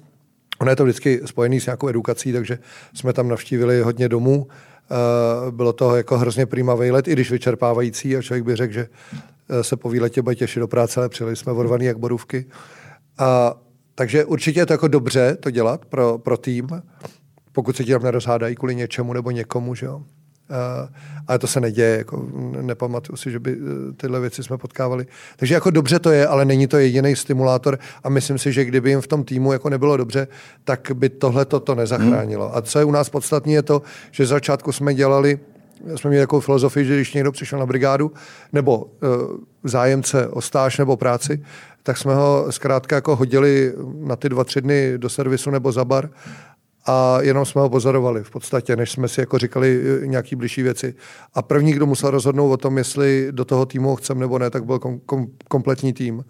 Ono je to vždycky spojený s nějakou edukací, takže jsme tam navštívili hodně domů. Eh, bylo to jako hrozně prýma výlet, i když vyčerpávající a člověk by řekl, že eh, se po výletě bude těšit do práce, ale přijeli jsme vorvaný jak borůvky. A, takže určitě je to jako dobře to dělat pro, pro tým, pokud se ti tam nerozhádají kvůli něčemu nebo někomu, že jo. Ale to se neděje, jako nepamatuju si, že by uh, tyhle věci jsme potkávali. Takže jako dobře to je, ale není to jediný stimulátor a myslím si, že kdyby jim v tom týmu jako nebylo dobře, tak by tohle to nezachránilo. Hmm. A co je u nás podstatné je to, že z začátku jsme dělali jsme měli takovou filozofii, že když někdo přišel na brigádu nebo uh, zájemce o stáž nebo práci, tak jsme ho zkrátka jako hodili na ty dva, tři dny do servisu nebo za bar a jenom jsme ho pozorovali v podstatě, než jsme si jako říkali eh, nějaký blížší věci. A první, kdo musel rozhodnout o tom, jestli do toho týmu chcem nebo ne, tak byl kom, kom, kompletní tým.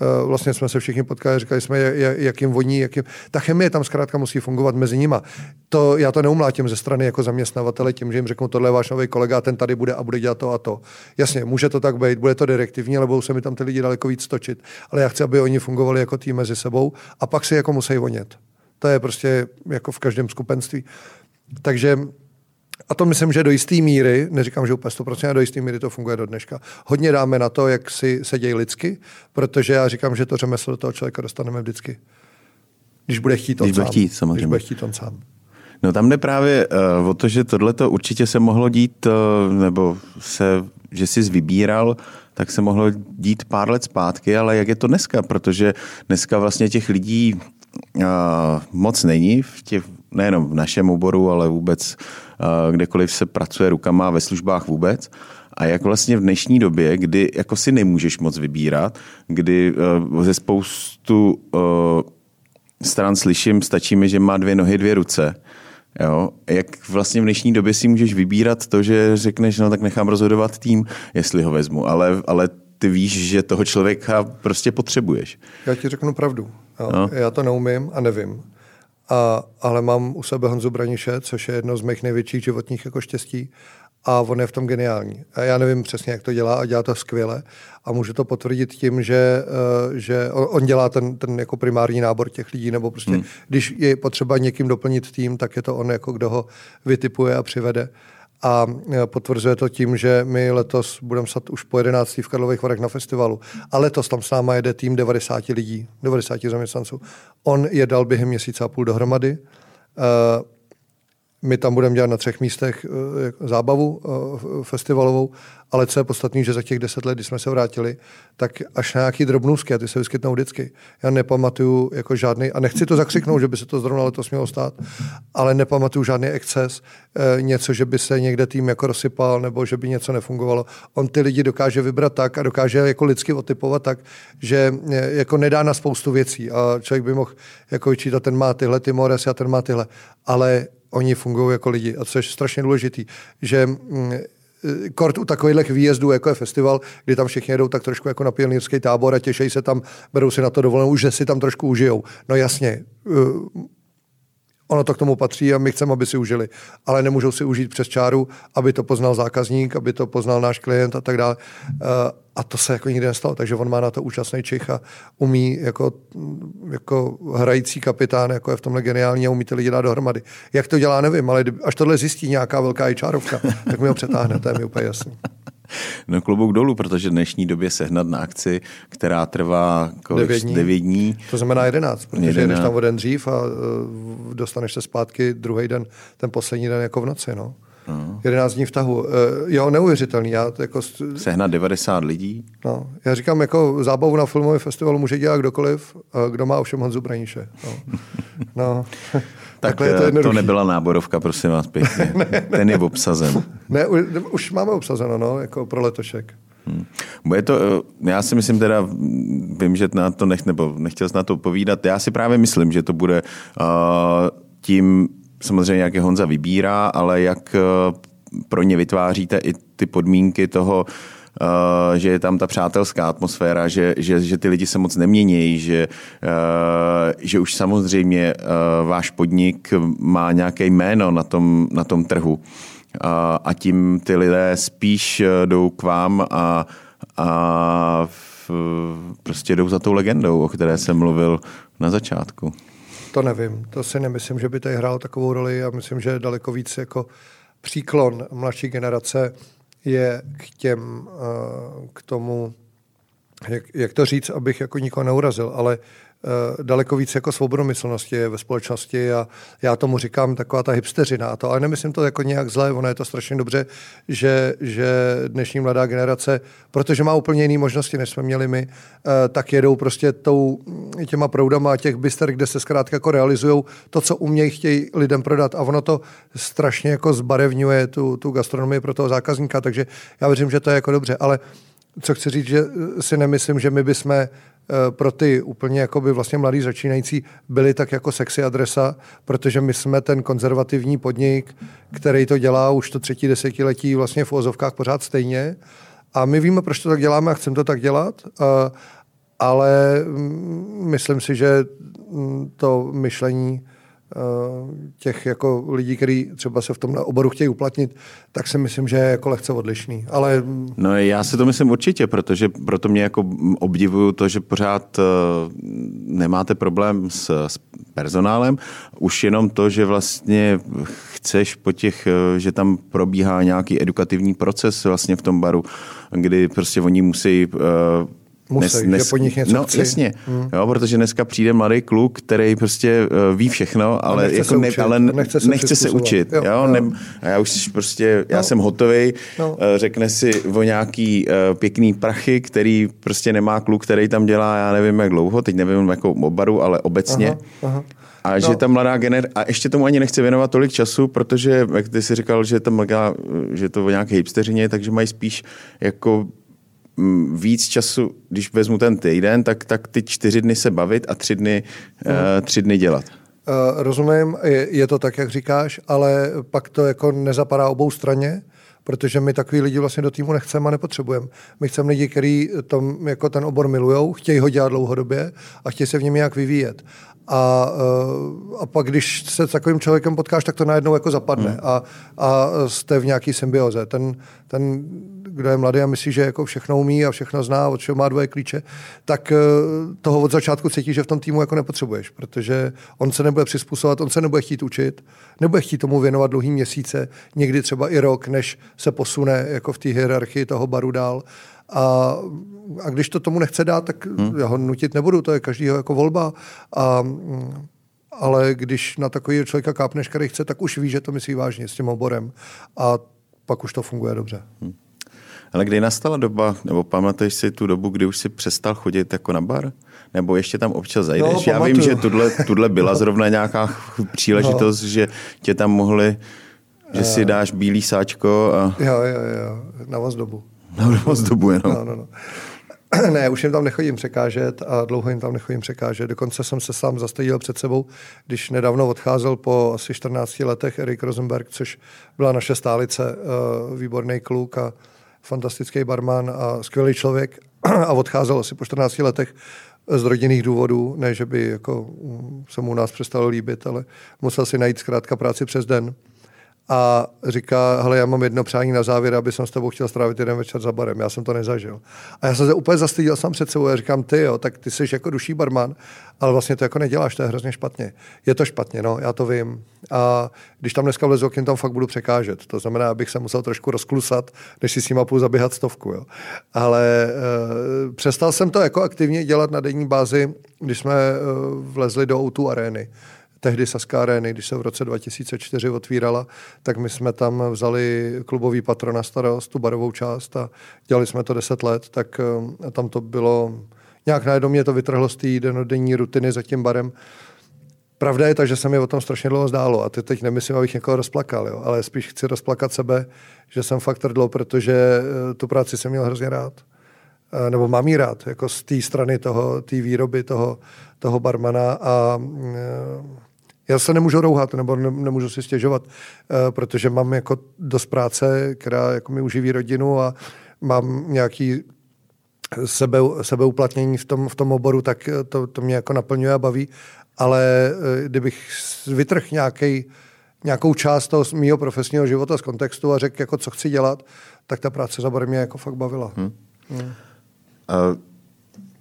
Eh, vlastně jsme se všichni potkali, říkali jsme, jak jim voní, jak jim... Ta chemie tam zkrátka musí fungovat mezi nima. To, já to neumlátím ze strany jako zaměstnavatele tím, že jim řeknu, tohle je váš nový kolega, ten tady bude a bude dělat to a to. Jasně, může to tak být, bude to direktivní, ale budou se mi tam ty lidi daleko víc točit. Ale já chci, aby oni fungovali jako tým mezi sebou a pak si jako musí vonět. To je prostě jako v každém skupenství. Takže a to myslím, že do jisté míry, neříkám, že úplně 100%, ale do jisté míry to funguje do dneška. Hodně dáme na to, jak si sedějí lidsky, protože já říkám, že to řemeslo do toho člověka dostaneme vždycky. Když bude chtít on Když bude sám. chtít, samozřejmě. Když bude chtít on sám. No tam jde právě uh, o to, že tohle to určitě se mohlo dít, uh, nebo se, že jsi vybíral, tak se mohlo dít pár let zpátky, ale jak je to dneska? Protože dneska vlastně těch lidí moc není, v těch, nejenom v našem oboru, ale vůbec kdekoliv se pracuje rukama ve službách vůbec. A jak vlastně v dnešní době, kdy jako si nemůžeš moc vybírat, kdy uh, ze spoustu uh, stran slyším, stačí mi, že má dvě nohy, dvě ruce. Jo? Jak vlastně v dnešní době si můžeš vybírat to, že řekneš, no tak nechám rozhodovat tým, jestli ho vezmu, ale, ale ty víš, že toho člověka prostě potřebuješ. Já ti řeknu pravdu. No. Já to neumím a nevím. A, ale mám u sebe Honzu Braniše, což je jedno z mých největších životních jako štěstí a on je v tom geniální. A já nevím přesně, jak to dělá a dělá to skvěle a můžu to potvrdit tím, že, uh, že on dělá ten, ten jako primární nábor těch lidí, nebo prostě, hmm. když je potřeba někým doplnit tým, tak je to on, jako kdo ho vytipuje a přivede a e, potvrzuje to tím, že my letos budeme sat už po 11. v Karlových Varech na festivalu. A letos tam s náma jede tým 90 lidí, 90 zaměstnanců. On je dal během měsíce a půl dohromady. E, my tam budeme dělat na třech místech e, zábavu festivalovou ale co je podstatné, že za těch deset let, kdy jsme se vrátili, tak až na nějaký drobnůzky, a ty se vyskytnou vždycky. Já nepamatuju jako žádný, a nechci to zakřiknout, že by se to zrovna letos mělo stát, ale nepamatuju žádný exces, e, něco, že by se někde tým jako rozsypal, nebo že by něco nefungovalo. On ty lidi dokáže vybrat tak a dokáže jako lidsky otypovat tak, že jako nedá na spoustu věcí a člověk by mohl jako vyčítat, ten má tyhle ty mores a ten má tyhle, ale oni fungují jako lidi a co je strašně důležitý, že mm, kort u takových výjezdů, jako je festival, kdy tam všichni jedou tak trošku jako na pionýrský tábor a těší se tam, berou si na to dovolenou, že si tam trošku užijou. No jasně, eh, ono to k tomu patří a my chceme, aby si užili. Ale nemůžou si užít přes čáru, aby to poznal zákazník, aby to poznal náš klient a tak dále. Eh, a to se jako nikdy nestalo, takže on má na to úžasný čich a umí jako, jako hrající kapitán, jako je v tomhle geniální a umí ty lidi dát dohromady. Jak to dělá, nevím, ale až tohle zjistí nějaká velká čárovka, tak mi ho přetáhne, to je mi úplně jasný. No klobouk dolů, protože v dnešní době sehnat na akci, která trvá kolik, 9 dní. 9 dní. To znamená 11, protože 11. jdeš tam o den dřív a uh, dostaneš se zpátky druhý den, ten poslední den jako v noci. No. No. 11 dní v tahu. Uh, jo, neuvěřitelný. Já to jako... Sehnat 90 lidí? No. Já říkám, jako zábavu na filmovém festivalu může dělat kdokoliv, kdo má ovšem Honzu Braníše. No. no. tak je to, to nebyla náborovka, prosím vás pěkně. ne, ne, Ten je obsazen. Ne, už máme obsazeno, no, jako pro letošek. Hmm. Bude to, eh, já si myslím teda, vím, že na to nech, nebo nechtěl jsi na to povídat, já si právě myslím, že to bude uh, tím, samozřejmě jak je Honza vybírá, ale jak uh, pro ně vytváříte i ty podmínky toho, Uh, že je tam ta přátelská atmosféra, že, že, že ty lidi se moc nemění, že, uh, že už samozřejmě váš podnik má nějaké jméno na tom, na tom trhu a tím ty lidé spíš jdou k vám a, a v, prostě jdou za tou legendou, o které jsem mluvil na začátku. To nevím, to si nemyslím, že by tady hrál takovou roli. Já myslím, že daleko víc jako příklon mladší generace je k těm, eh, k tomu, jak, jak to říct, abych jako nikoho neurazil, ale uh, daleko víc jako svobodomyslnosti ve společnosti a já tomu říkám taková ta hipsteřina a to, ale nemyslím to jako nějak zlé, ono je to strašně dobře, že, že dnešní mladá generace, protože má úplně jiné možnosti, než jsme měli my, uh, tak jedou prostě tou, těma proudama těch byster, kde se zkrátka jako realizují to, co umějí, chtějí lidem prodat a ono to strašně jako zbarevňuje tu, tu gastronomii pro toho zákazníka, takže já věřím, že to je jako dobře, ale co chci říct, že si nemyslím, že my bychom Eh, pro ty úplně jakoby vlastně mladý začínající byli tak jako sexy adresa, protože my jsme ten konzervativní podnik, který to dělá už to třetí desetiletí vlastně v ozovkách pořád stejně. A my víme, proč to tak děláme a chceme to tak dělat, eh, ale mm, myslím si, že mm, to myšlení Eh, těch jako lidí, kteří třeba se v tom oboru chtějí uplatnit, tak si myslím, že je jako lehce odlišný. Ale... No já si to myslím určitě, protože proto mě jako obdivuju to, že pořád eh, nemáte problém s, s personálem, už jenom to, že vlastně chceš po těch, eh, že tam probíhá nějaký edukativní proces vlastně v tom baru, kdy prostě oni musí Musí, dnes, dnes, že po nich něco No chci. jasně, hmm. jo, protože dneska přijde mladý kluk, který prostě uh, ví všechno, ale, nechce, jako se, ne, učit, ale nechce se, nechce se učit. Jo, jo, jo. Ne, a já už prostě, já no. jsem hotový, no. uh, řekne si o nějaký uh, pěkný prachy, který prostě nemá kluk, který tam dělá, já nevím jak dlouho, teď nevím jako obaru, ale obecně. Aha, aha. A no. že ta mladá gener... A ještě tomu ani nechce věnovat tolik času, protože, jak ty jsi říkal, že, to mladá, že to o nějaké hipsteřině, takže mají spíš jako víc času, když vezmu ten týden, tak, tak ty čtyři dny se bavit a tři dny, uh, tři dny dělat. Uh, rozumím, je, je to tak, jak říkáš, ale pak to jako nezapadá obou straně, protože my takový lidi vlastně do týmu nechceme a nepotřebujeme. My chceme lidi, kteří jako ten obor milují, chtějí ho dělat dlouhodobě a chtějí se v něm nějak vyvíjet. A, eh, a pak, když se s takovým člověkem potkáš, tak to najednou jako zapadne hmm. a, a jste v nějaký symbioze. Ten, ten, kdo je mladý a myslí, že jako všechno umí a všechno zná, od čeho má dvoje klíče, tak eh, toho od začátku cítí, že v tom týmu jako nepotřebuješ, protože on se nebude přizpůsobovat, on se nebude chtít učit, nebude chtít tomu věnovat dlouhý měsíce, někdy třeba i rok, než se posune jako v té hierarchii toho baru dál. A, a když to tomu nechce dát, tak hmm. já ho nutit nebudu, to je každýho jako volba. A, ale když na takový člověka kápneš, který chce, tak už ví, že to myslí vážně s tím oborem. A pak už to funguje dobře. Hmm. Ale kdy nastala doba, nebo pamatuješ si tu dobu, kdy už si přestal chodit jako na bar? Nebo ještě tam občas zajdeš? No, Já vím, že tuhle, tuhle byla zrovna nějaká příležitost, no. že tě tam mohli, že si dáš bílý sáčko a... Jo, jo, jo, na vás dobu. Na vás dobu jenom. No, no, no. Ne, už jim tam nechodím překážet a dlouho jim tam nechodím překážet. Dokonce jsem se sám zastavil před sebou, když nedávno odcházel po asi 14 letech Erik Rosenberg, což byla naše stálice, uh, výborný kluk a fantastický barman a skvělý člověk a odcházel asi po 14 letech z rodinných důvodů, ne, že by jako mm, se mu u nás přestalo líbit, ale musel si najít zkrátka práci přes den. A říká, hele, já mám jedno přání na závěr, aby jsem s tebou chtěl strávit jeden večer za barem. Já jsem to nezažil. A já jsem se úplně zastyděl sám před sebou. Já říkám, ty jo, tak ty jsi jako duší barman, ale vlastně to jako neděláš, to je hrozně špatně. Je to špatně, no, já to vím. A když tam dneska vlezu okým, tam fakt budu překážet. To znamená, abych se musel trošku rozklusat, než si s ním půl zaběhat stovku. Jo. Ale e, přestal jsem to jako aktivně dělat na denní bázi, když jsme e, vlezli do o arény tehdy Saska Areny, když se v roce 2004 otvírala, tak my jsme tam vzali klubový patron na starost, tu barovou část a dělali jsme to 10 let, tak eh, tam to bylo, nějak najednou mě to vytrhlo z té denodenní rutiny za tím barem. Pravda je ta, že se mi o tom strašně dlouho zdálo a ty teď nemyslím, abych někoho rozplakal, jo, ale spíš chci rozplakat sebe, že jsem fakt trdlo, protože eh, tu práci jsem měl hrozně rád eh, nebo mám jí rád, jako z té strany toho, té výroby toho, toho barmana a já se nemůžu rouhat nebo ne, nemůžu si stěžovat, uh, protože mám jako dost práce, která jako mi uživí rodinu a mám nějaký sebe, sebeuplatnění v tom, v tom oboru, tak to, to mě jako naplňuje a baví, ale uh, kdybych vytrhl nějaký nějakou část toho mého profesního života z kontextu a řekl, jako co chci dělat, tak ta práce za mě jako fakt bavila. Hmm. Hmm. Uh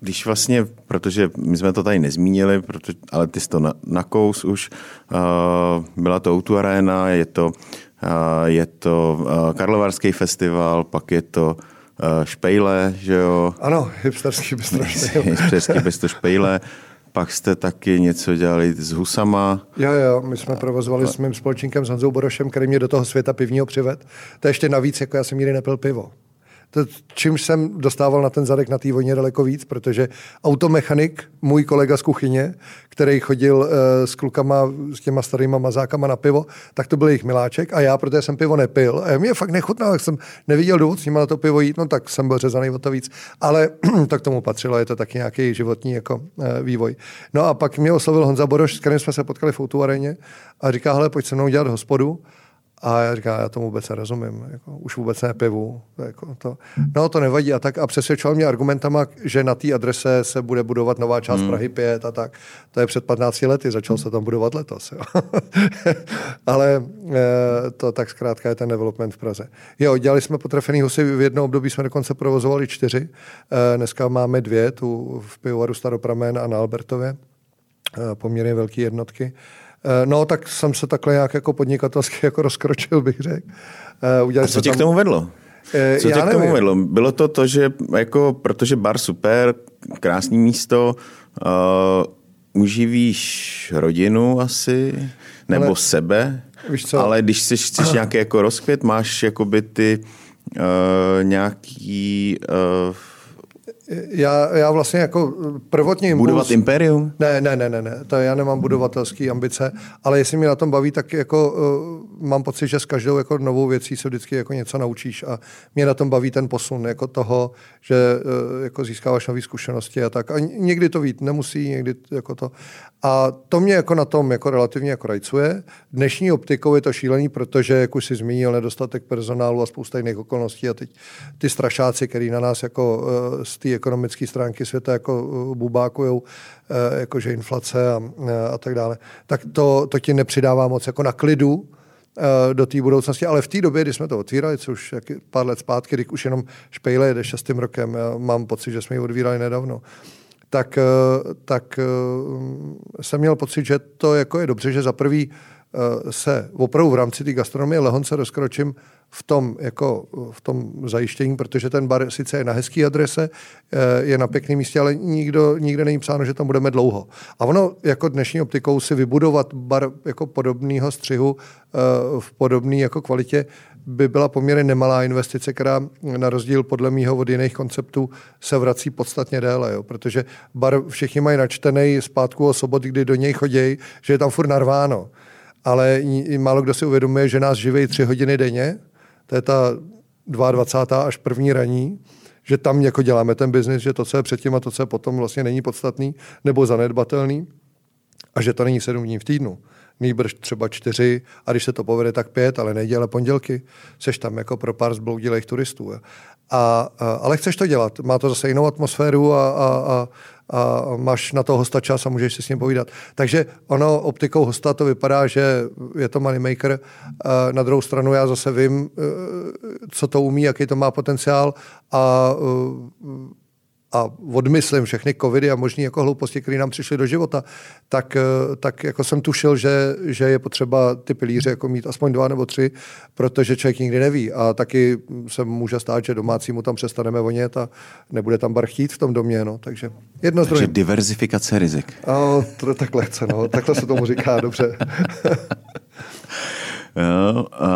když vlastně, protože my jsme to tady nezmínili, protože, ale ty jsi to na, nakous už, uh, byla to Outu Arena, je to, uh, je to uh, Karlovarský festival, pak je to uh, Špejle, že jo? Ano, hipsterský bistro Špejle. hipsterský bistro Špejle. Pak jste taky něco dělali s husama. Jo, jo, my jsme provozovali s mým společníkem s Honzou Borošem, který mě do toho světa pivního přived. To je ještě navíc, jako já jsem nikdy nepil pivo to, čímž jsem dostával na ten zadek na té vojně daleko víc, protože automechanik, můj kolega z kuchyně, který chodil uh, s klukama, s těma starýma mazákama na pivo, tak to byl jejich miláček a já, protože jsem pivo nepil, a mě fakt nechutnal, tak jsem neviděl důvod s nimi na to pivo jít, no tak jsem byl řezaný o to víc. Ale to k tomu patřilo, je to taky nějaký životní jako, uh, vývoj. No a pak mě oslovil Honza Boroš, s kterým jsme se potkali v Outuareně a říká, hele, pojď se mnou dělat hospodu. A já říkám, já tomu vůbec nerozumím, jako, už vůbec nepivu. Jako to. No to nevadí a tak a přesvědčoval mě argumentama, že na té adrese se bude budovat nová část hmm. Prahy 5 a tak. To je před 15 lety, začal se tam budovat letos. Jo. Ale e, to tak zkrátka je ten development v Praze. Jo, dělali jsme potrefený husy, v jednom období jsme dokonce provozovali čtyři, e, dneska máme dvě, tu v pivovaru Staropramen a na Albertově, e, poměrně velké jednotky. Eh, no, tak jsem se takhle nějak jako podnikatelsky jako rozkročil, bych řekl. Eh, udělali A co tě tam... k tomu vedlo? Eh, co tě k tomu vedlo? Bylo to to, že jako, protože bar super, krásný místo, uh, uživíš rodinu asi, nebo ale, sebe, víš co? ale když chceš, chceš nějaký jako rozkvět, máš jakoby ty uh, nějaký uh, já, já vlastně jako prvotně impuls... Budovat impérium? Ne, ne, ne, ne, ne, to já nemám budovatelské ambice, ale jestli mě na tom baví, tak jako uh, mám pocit, že s každou jako novou věcí se vždycky jako něco naučíš a mě na tom baví ten posun jako toho, že uh, jako získáváš nové zkušenosti a tak. A někdy to vít nemusí, někdy jako to. A to mě jako na tom jako relativně jako rajcuje. Dnešní optikou je to šílený, protože, jak už si zmínil, nedostatek personálu a spousta jiných okolností a teď ty strašáci, který na nás jako uh, z té ekonomické stránky světa jako uh, bubákujou, uh, jakože inflace a, uh, a tak dále, tak to, to ti nepřidává moc jako na klidu, do té budoucnosti, ale v té době, kdy jsme to otvírali, což pár let zpátky, kdy už jenom špejle jede šestým rokem, já mám pocit, že jsme ji otvírali nedávno, tak, tak jsem měl pocit, že to jako je dobře, že za prvý se opravdu v rámci té gastronomie lehonce rozkročím v tom, jako, v tom zajištění, protože ten bar sice je na hezký adrese, eh, je na pěkném místě, ale nikdo, nikde není psáno, že tam budeme dlouho. A ono jako dnešní optikou si vybudovat bar jako podobného střihu eh, v podobné jako kvalitě by byla poměrně nemalá investice, která na rozdíl podle mýho od jiných konceptů se vrací podstatně déle, jo? protože bar všichni mají načtený zpátku o sobot, kdy do něj chodí, že je tam furt narváno. Ale málo kdo si uvědomuje, že nás živí tři hodiny denně, to je ta 22. až první raní, že tam jako děláme ten biznis, že to, co je předtím a to, co je potom, vlastně není podstatný nebo zanedbatelný a že to není sedm dní v týdnu. nýbrž třeba čtyři a když se to povede, tak pět, ale neděle, pondělky, seš tam jako pro pár zbloudilých turistů. A, a, ale chceš to dělat, má to zase jinou atmosféru a, a, a, a máš na to hosta čas a můžeš si s ním povídat. Takže ono optikou hosta to vypadá, že je to moneymaker. Na druhou stranu já zase vím, e, co to umí, jaký to má potenciál a e, a odmyslím všechny covidy a možné jako hlouposti, které nám přišly do života, tak, eh, tak jako jsem tušil, že, že je potřeba ty pilíře jako mít aspoň dva nebo tři, protože člověk nikdy neví. A taky se může stát, že domácímu tam přestaneme vonět a nebude tam bar chtít v tom domě. No. Takže jedno Takže diverzifikace rizik. A, to, takhle chce, no. takhle se tomu říká, dobře. jo, uh,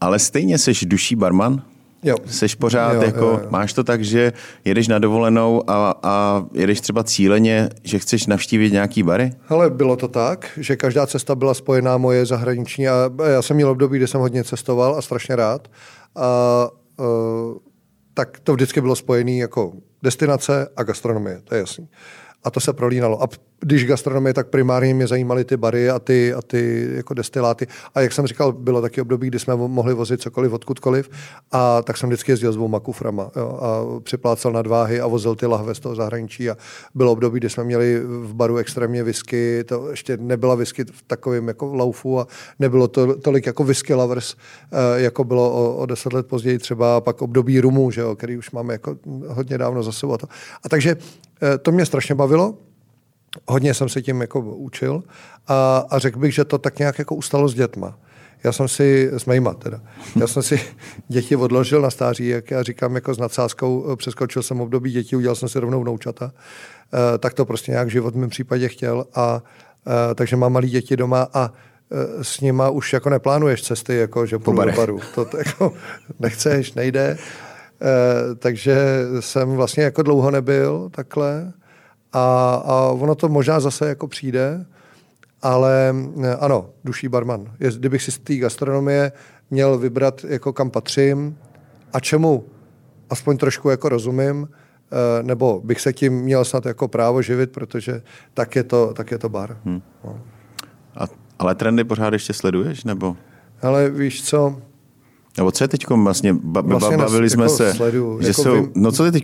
ale stejně jsi duší barman? Jo. Seš pořád jo, jako, jo, jo. máš to tak, že jedeš na dovolenou a, a jedeš třeba cíleně, že chceš navštívit nějaký bary? Ale bylo to tak, že každá cesta byla spojená moje zahraniční a já jsem měl období, kdy jsem hodně cestoval a strašně rád. A, a tak to vždycky bylo spojené jako destinace a gastronomie, to je jasný. A to se prolínalo. A když gastronomie, tak primárně mě zajímaly ty bary a ty, a ty jako destiláty. A jak jsem říkal, bylo taky období, kdy jsme mohli vozit cokoliv odkudkoliv. A tak jsem vždycky jezdil s dvouma kuframa jo, a připlácal nadváhy a vozil ty lahve z toho zahraničí. A bylo období, kdy jsme měli v baru extrémně whisky. To ještě nebyla whisky v takovém jako laufu a nebylo to tolik jako whisky lovers, eh, jako bylo o, o deset let později třeba. Pak období rumu, že jo, který už máme jako hodně dávno za sebou. A, a takže to mě strašně bavilo hodně jsem se tím jako učil a, a řekl bych, že to tak nějak jako ustalo s dětma. Já jsem si, s mýma teda, já jsem si děti odložil na stáří, jak já říkám, jako s nadsázkou, přeskočil jsem období dětí, udělal jsem si rovnou vnoučata. E, tak to prostě nějak život v mém případě chtěl a e, takže mám malí děti doma a e, s nima už jako neplánuješ cesty, jako že půjdu do baru. To, to jako nechceš, nejde. E, takže jsem vlastně jako dlouho nebyl takhle. A, a ono to možná zase jako přijde, ale eh, ano, duší barman. Je, kdybych si z té gastronomie měl vybrat, jako kam patřím a čemu aspoň trošku jako rozumím, eh, nebo bych se tím měl snad jako právo živit, protože tak je to, tak je to bar. Hmm. No. A, ale trendy pořád ještě sleduješ, nebo? Ale víš co, nebo co je teď vlastně, ba, vlastně bavili jsme jako se, sleduju, že jako jsou, vím, no co je teď,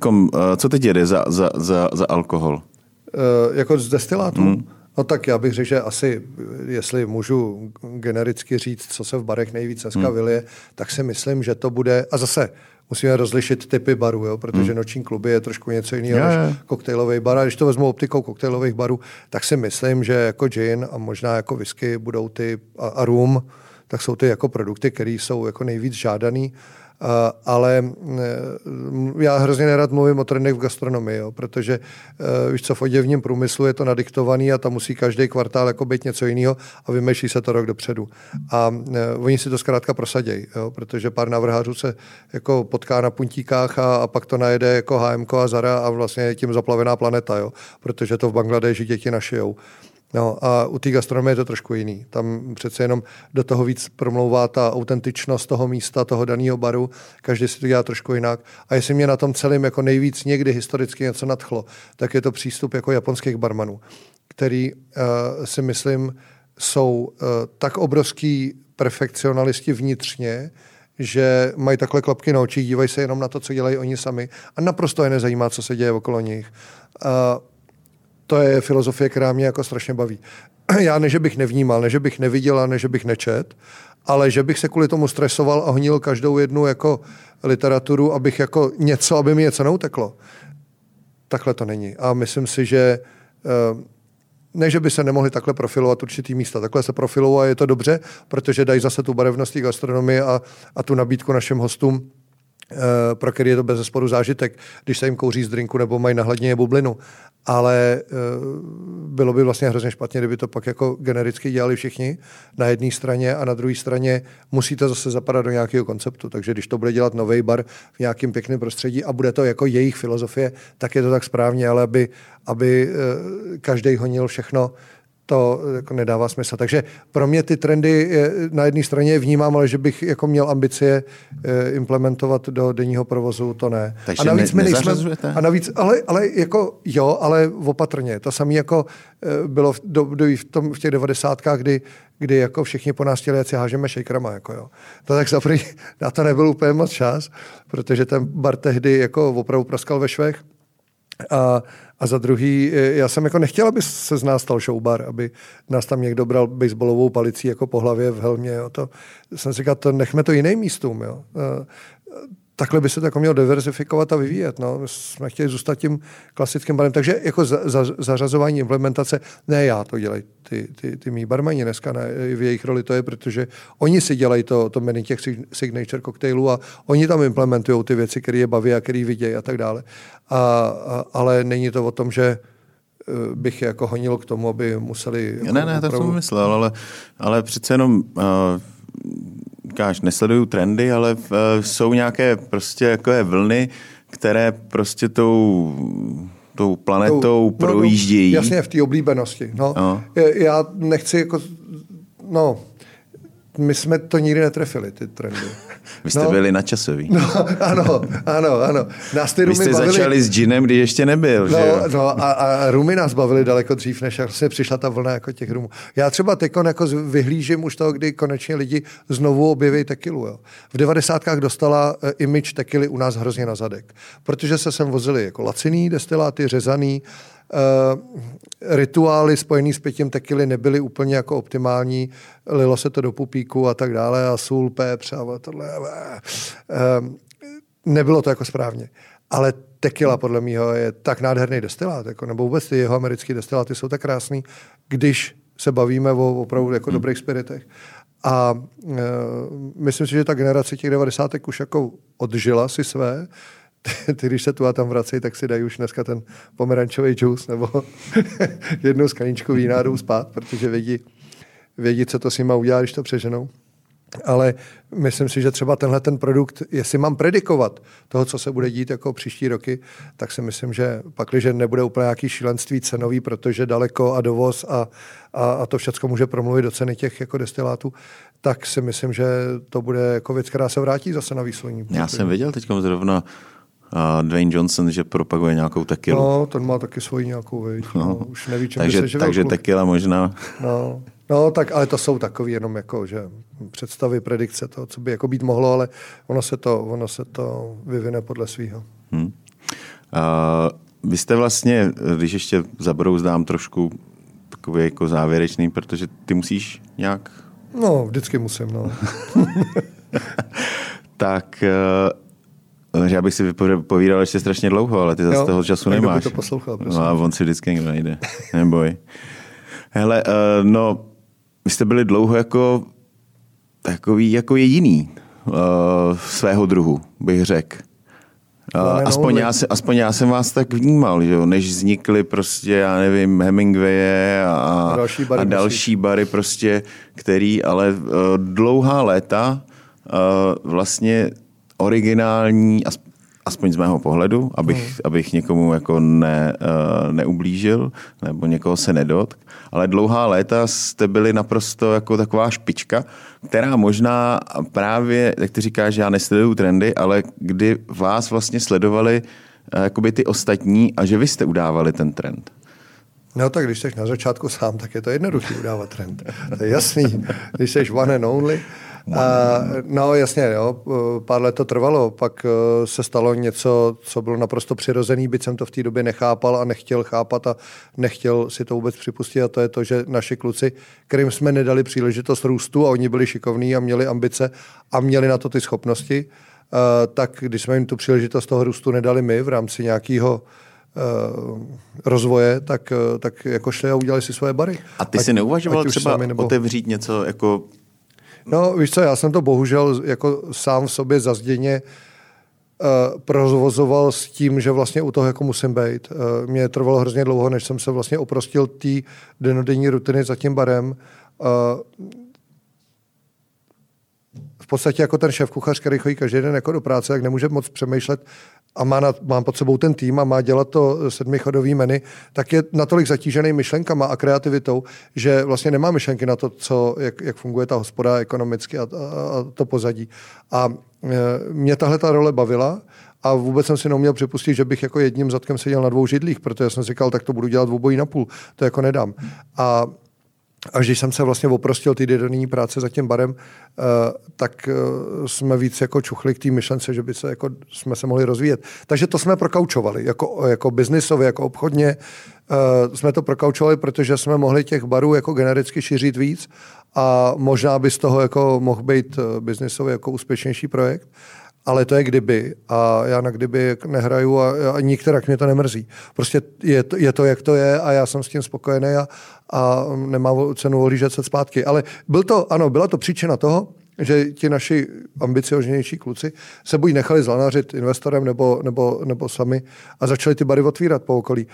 co teď jede za, za, za, za alkohol? Uh, jako z destilátu? Hmm. No tak já bych řekl, že asi, jestli můžu genericky říct, co se v barech nejvíc dneska hmm. vylije, tak si myslím, že to bude, a zase musíme rozlišit typy barů, jo, protože hmm. noční kluby je trošku něco jiného yeah. než koktejlový bar. A když to vezmu optikou koktejlových barů, tak si myslím, že jako gin a možná jako whisky budou ty a, a rum, tak jsou ty jako produkty, které jsou jako nejvíc žádaný ale eh, já hrozně nerad mluvím o trendech v gastronomii, jo, protože uh, víš co, v oděvním průmyslu je to nadiktovaný a tam musí každý kvartál jako být něco jiného a vymýšlí se to rok dopředu. A uh, oni si to zkrátka prosadějí, protože pár návrhářů se jako potká na puntíkách a, a pak to najede jako HMK a Zara a vlastně je tím zaplavená planeta, jo, protože to v Bangladeži děti našijou. No a u té gastronomie je to trošku jiný. Tam přece jenom do toho víc promlouvá ta autentičnost toho místa, toho daného baru. Každý si to dělá trošku jinak. A jestli mě na tom celém jako nejvíc někdy historicky něco nadchlo, tak je to přístup jako japonských barmanů, který uh, si myslím jsou uh, tak obrovský perfekcionalisti vnitřně, že mají takhle klapky na očích, dívají se jenom na to, co dělají oni sami a naprosto je nezajímá, co se děje okolo nich. Uh, to je filozofie, která mě jako strašně baví. Já ne, že bych nevnímal, ne, že bych neviděl a ne, že bych nečet, ale že bych se kvůli tomu stresoval a honil každou jednu jako literaturu, abych jako něco, aby mi něco neuteklo. Takhle to není. A myslím si, že eh, ne, že by se nemohli takhle profilovat určitý místa. Takhle se profilují a je to dobře, protože dají zase tu barevnost gastronomie a, a tu nabídku našim hostům Eh, pro který je to bez zesporu zážitek, když se jim kouří z drinku nebo mají na hladině bublinu. Ale eh, bylo by vlastně hrozně špatně, kdyby to pak jako genericky dělali všichni na jedné straně a na druhé straně musí to zase zapadat do nějakého konceptu. Takže když to bude dělat nový bar v nějakém pěkném prostředí a bude to jako jejich filozofie, tak je to tak správně, ale aby, aby eh, každý honil všechno to jako nedává smysl. Takže pro mě ty trendy na jedné straně vnímám, ale že bych jako měl ambicie e, implementovat do denního provozu, to ne. Takže a navíc ne, my nejsme, a navíc, ale, ale jako jo, ale opatrně. To samé jako e, bylo v, do, do, v, tom, v těch devadesátkách, kdy, kdy jako všichni po nás chtěli, jak si hážeme shakerama. Jako jo. To tak zaprý, na to nebyl úplně moc čas, protože ten bar tehdy jako opravdu praskal ve švech. A, a za druhý, e, já jsem jako nechtěl, aby se z nás stal showbar, aby nás tam někdo bral baseballovou palicí jako po hlavě v helmě. Jo. To, jsem si říkal, to nechme to jiným místům. Jo. E, takhle by se to jako mělo diversifikovat a vyvíjet. No. My jsme chtěli zůstat tím klasickým barem. Takže jako za, za, zařazování implementace, ne já to dělají, ty, ty, ty mý barmani dneska, ne, v jejich roli to je, protože oni si dělají to, to menu těch signature koktejlů a oni tam implementují ty věci, které je baví a které vidějí a tak dále. A, a, ale není to o tom, že eh, bych je jako honil k tomu, aby museli... Jako ne, ne, to jsem myslel, ale, ale přece jenom uh, říkáš, nesleduju trendy, ale uh, jsou nějaké prostě jakové vlny, které prostě tou tou planetou tou, projíždějí. No, no, jasně, v té oblíbenosti. No. No. Já nechci jako, no, my jsme to nikdy netrefili, ty trendy. Vy jste no, byli nadčasový. No, ano, ano, ano. Nás ty Vy jste bavili, začali s džinem, když ještě nebyl, no, že jo? No, a, a rumy nás bavili daleko dřív, než vlastně přišla ta vlna jako těch rumů. Já třeba teď jako vyhlížím už toho, kdy konečně lidi znovu objeví tekilu. Jo. V devadesátkách dostala uh, image tekily u nás hrozně na zadek, protože se sem vozili jako laciný destiláty, řezaný, rituály spojený s pitím tekily nebyly úplně jako optimální, lilo se to do pupíku a tak dále a sůl, pepř a tohle. Uh, nebylo to jako správně. Ale tekila podle mého je tak nádherný destilát, jako, nebo vůbec ty jeho americké destiláty jsou tak krásný, když se bavíme o opravdu jako hmm. dobrých spiritech. A uh, myslím si, že ta generace těch 90. už jako odžila si své, ty, když se tu a tam vrací, tak si dají už dneska ten pomerančový džus nebo jednu skleničku vína jdou spát, protože vědí, vědí, co to s nima udělá, když to přeženou. Ale myslím si, že třeba tenhle ten produkt, jestli mám predikovat toho, co se bude dít jako příští roky, tak si myslím, že pak, když nebude úplně nějaký šílenství cenový, protože daleko a dovoz a, a, a to všechno může promluvit do ceny těch jako destilátů, tak si myslím, že to bude jako věc, která se vrátí zase na výslední. Já jsem viděl teď zrovna uh, Dwayne Johnson, že propaguje nějakou tekilu. No, ten má taky svoji nějakou. No. no. už neví, čem takže, se Takže tekila možná. No. No, tak, ale to jsou takový jenom jako, že představy, predikce toho, co by jako být mohlo, ale ono se to, ono se to vyvine podle svého. Hmm. Uh, vy jste vlastně, když ještě zabrouzdám trošku takový jako závěrečný, protože ty musíš nějak... No, vždycky musím, no. tak uh, že já bych si povídal ještě strašně dlouho, ale ty zase toho času nemáš. to poslouchal, prosím. No a on si vždycky někdo najde. Neboj. Hele, uh, no, vy jste byli dlouho jako takový jako jediný uh, svého druhu, bych řekl. Uh, aspoň, já se, aspoň já jsem vás tak vnímal, že jo? než vznikly prostě, já nevím, Hemingwaye a, a další bary, a další bary prostě, který ale uh, dlouhá léta uh, vlastně originální, aspoň z mého pohledu, abych, hmm. abych někomu jako ne, uh, neublížil nebo někoho se nedotk, ale dlouhá léta jste byli naprosto jako taková špička, která možná právě, jak ty říkáš, já nesleduju trendy, ale kdy vás vlastně sledovali uh, jakoby ty ostatní a že vy jste udávali ten trend. No tak když jsi na začátku sám, tak je to jednoduché udávat trend. To je jasný. Když jsi one and only, no jasně, jo, pár let to trvalo, pak eh, se stalo něco, co bylo naprosto přirozený, byť jsem to v té době nechápal a nechtěl chápat a nechtěl si to vůbec připustit a to je to, že naši kluci, kterým jsme nedali příležitost růstu a oni byli šikovní a měli ambice a měli na to ty schopnosti, eh, tak když jsme jim tu příležitost toho růstu nedali my v rámci nějakého uh, rozvoje, tak, tak jako šli a udělali si svoje bary. A ty ať, si neuvažoval třeba nebo... otevřít něco jako No, víš co, já jsem to bohužel jako sám v sobě zazděně uh, provozoval s tím, že vlastně u toho jako musím být. Uh, mě trvalo hrozně dlouho, než jsem se vlastně oprostil té denodenní rutiny za tím barem. Uh, podstatě jako ten šéf kuchař, který chodí každý den jako do práce, tak nemůže moc přemýšlet a má, na, má pod sebou ten tým a má dělat to sedmichodový menu, tak je natolik zatížený myšlenkama a kreativitou, že vlastně nemá myšlenky na to, co, jak, jak funguje ta hospoda ekonomicky a, a, a to pozadí. A e, mě tahle ta role bavila a vůbec jsem si neuměl připustit, že bych jako jedním zadkem seděl na dvou židlích, protože jsem si říkal, tak to budu dělat obojí na půl, to jako nedám. A Až když jsem se vlastně oprostil ty denní práce za tím barem, eh, tak eh, jsme víc jako čuchli k té myšlence, že by se jako, jsme se mohli rozvíjet. Takže to jsme prokaučovali, jako, jako biznisově, jako obchodně eh, jsme to prokaučovali, protože jsme mohli těch barů jako genericky šířit víc a možná by z toho jako mohl být biznisově jako úspěšnější projekt ale to je kdyby a já na kdyby nehraju a, a nikterak mě to nemrzí. Prostě je to, je to, jak to je a já jsem s tím spokojený a, a nemá cenu ohlížet se zpátky. Ale byl to, ano, byla to příčina toho, že ti naši ambicioznější kluci se buď nechali zlanařit investorem nebo, nebo, nebo sami a začali ty bary otvírat po okolí.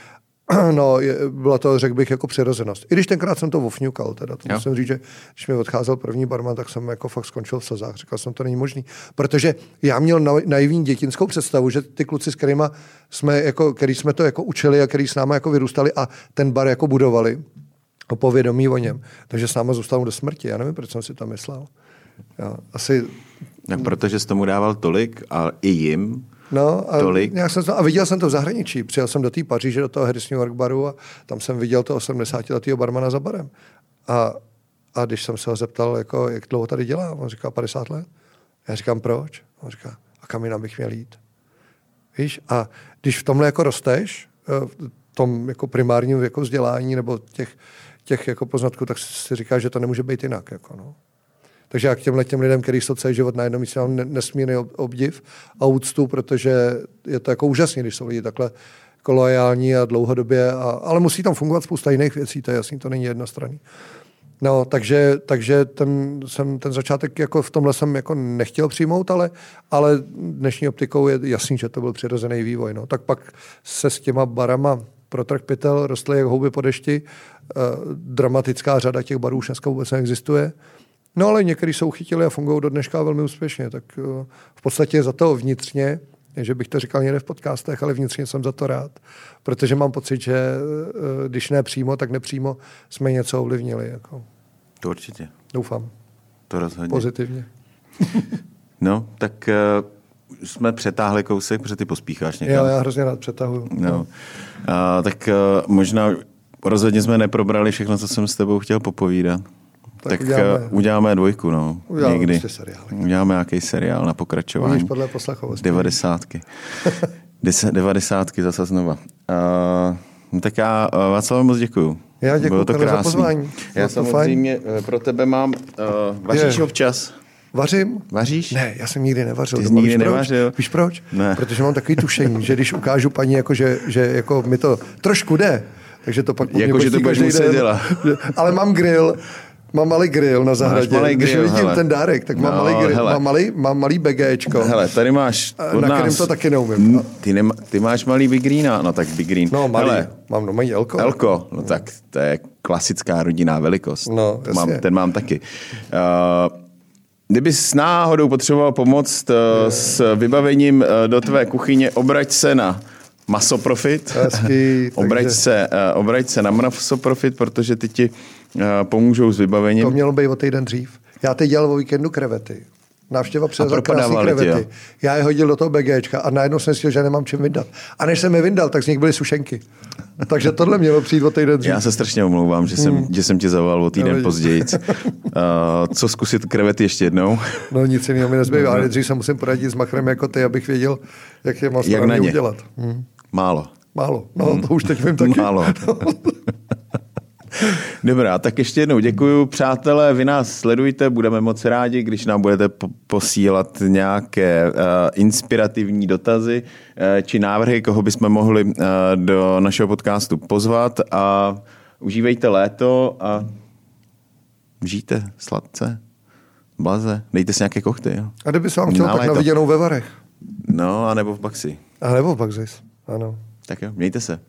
No, je, byla to, řekl bych, jako přirozenost. I když tenkrát jsem to vofňukal, teda to jo. musím říct, že když mi odcházel první barman, tak jsem jako fakt skončil v slzách. Říkal jsem, to není možný. Protože já měl naivní dětinskou představu, že ty kluci, s kterými jsme, jako, který jsme to jako učili a který s námi jako vyrůstali a ten bar jako budovali, o povědomí o něm, takže s námi zůstanou do smrti. Já nevím, proč jsem si to myslel. Já, asi... Tak protože jsi tomu dával tolik a i jim, No, a, Tolik. Nějak jsem to, a viděl jsem to v zahraničí. Přijel jsem do té Paříže, do toho Harris New York baru a tam jsem viděl to 80-letého barmana za barem. A, a když jsem se ho zeptal, jako, jak dlouho tady dělá, on říká 50 let. Já říkám, proč? On říká, a kam jinam bych měl jít? Víš, a když v tomhle jako rosteš, eh, v tom jako primárním jako vzdělání nebo těch, těch jako poznatků, tak si říká, že to nemůže být jinak. Jako, no. Takže já k těmhle těm lidem, kteří jsou celý život na jednom místě, mám nesmírný obdiv a úctu, protože je to jako úžasné, když jsou lidi takhle jako loajální a dlouhodobě, a, ale musí tam fungovat spousta jiných věcí, to je jasný, to není jednostranný. No, takže, takže ten, jsem, ten začátek jako v tomhle jsem jako nechtěl přijmout, ale, ale dnešní optikou je jasný, že to byl přirozený vývoj. No. Tak pak se s těma barama pro trh pytel rostly jak houby po dešti. E, dramatická řada těch barů už dneska vůbec neexistuje. No ale některý jsou chytili a fungují do dneška velmi úspěšně, tak eh, v podstatě za to vnitřně, že bych to říkal někde v podcastech, ale vnitřně jsem za to rád, protože mám pocit, že eh, když ne přímo, tak nepřímo jsme něco ovlivnili. Jako. To určitě. Doufám. To rozhodně. Pozitivně. no, tak uh, jsme přetáhli kousek, protože ty pospícháš někam. Jo, já hrozně rád přetahuju. No. no. Uh, tak uh, možná rozhodně jsme neprobrali všechno, co jsem s tebou chtěl popovídat. Tak, tak uděláme, eh, uděláme dvojku, no. Uděláme někdy. Prostě seriál. Uděláme nějaký seriál na pokračování. Podle poslachovosti. Devadesátky. Devadesátky zase znova. Uh, no tak já uh, Václav moc děkuju. Já děkuji to za pozvání. Já samozřejmě fajn. pro tebe mám, uh, vaříš Je. občas? Vařím? Vaříš? Ne, já jsem nikdy nevařil. Ty jsi nikdy víš nevařil? Proč? Víš proč? Ne. Protože mám takový tušení, že když ukážu paní, jako že, že jako mi to trošku jde, takže to pak Jako, že to budeš muset dělat. Ale mám grill, Mám malý grill na zahradě. Máš malý grill, Když vidím hele. ten dárek, tak mám no, malý grill. Hele. Mám malý, mám malý BGčko. Hele, tady máš od Na nás... to taky neumím. No. Ty, nema, ty máš malý Big Greena, no tak Big Green. No malý, hele, mám no malý Elko. Elko, no, tak to je klasická rodinná velikost. No, mám, ten mám taky. Uh, Kdyby s náhodou potřeboval pomoct uh, s vybavením uh, do tvé kuchyně, obrať se na Masoprofit. Hezký, obrať, takže... se, uh, obrať se na Masoprofit, protože ty ti uh, pomůžou s vybavením. To mělo být o týden dřív. Já teď dělal o víkendu krevety. Návštěva přivezla krásný krevety. Tě, já je hodil do toho BGčka a najednou jsem si že nemám čím vyndat. A než jsem je vyndal, tak z nich byly sušenky. Takže tohle mělo přijít o týden dřív. Já se strašně omlouvám, že jsem, hmm. že jsem tě zavolal o týden no, později. Uh, co zkusit krevety ještě jednou? No nic jiného mi nezbývá, ale dřív se musím poradit s machrem jako ty, abych věděl, jak je jak na ně. udělat. Hmm. Málo. Málo, no hmm. to už teď vím taky. Málo. Dobrá, tak ještě jednou děkuji. Přátelé, vy nás sledujte, budeme moc rádi, když nám budete posílat nějaké uh, inspirativní dotazy uh, či návrhy, koho bychom mohli uh, do našeho podcastu pozvat a užívejte léto a žijte sladce, blaze, dejte si nějaké kochty. Jo. A kdyby se vám chtěl, tak na viděnou ve Varech. No, a nebo v Baxi. A nebo v Baxis, ano. Tak jo, mějte se.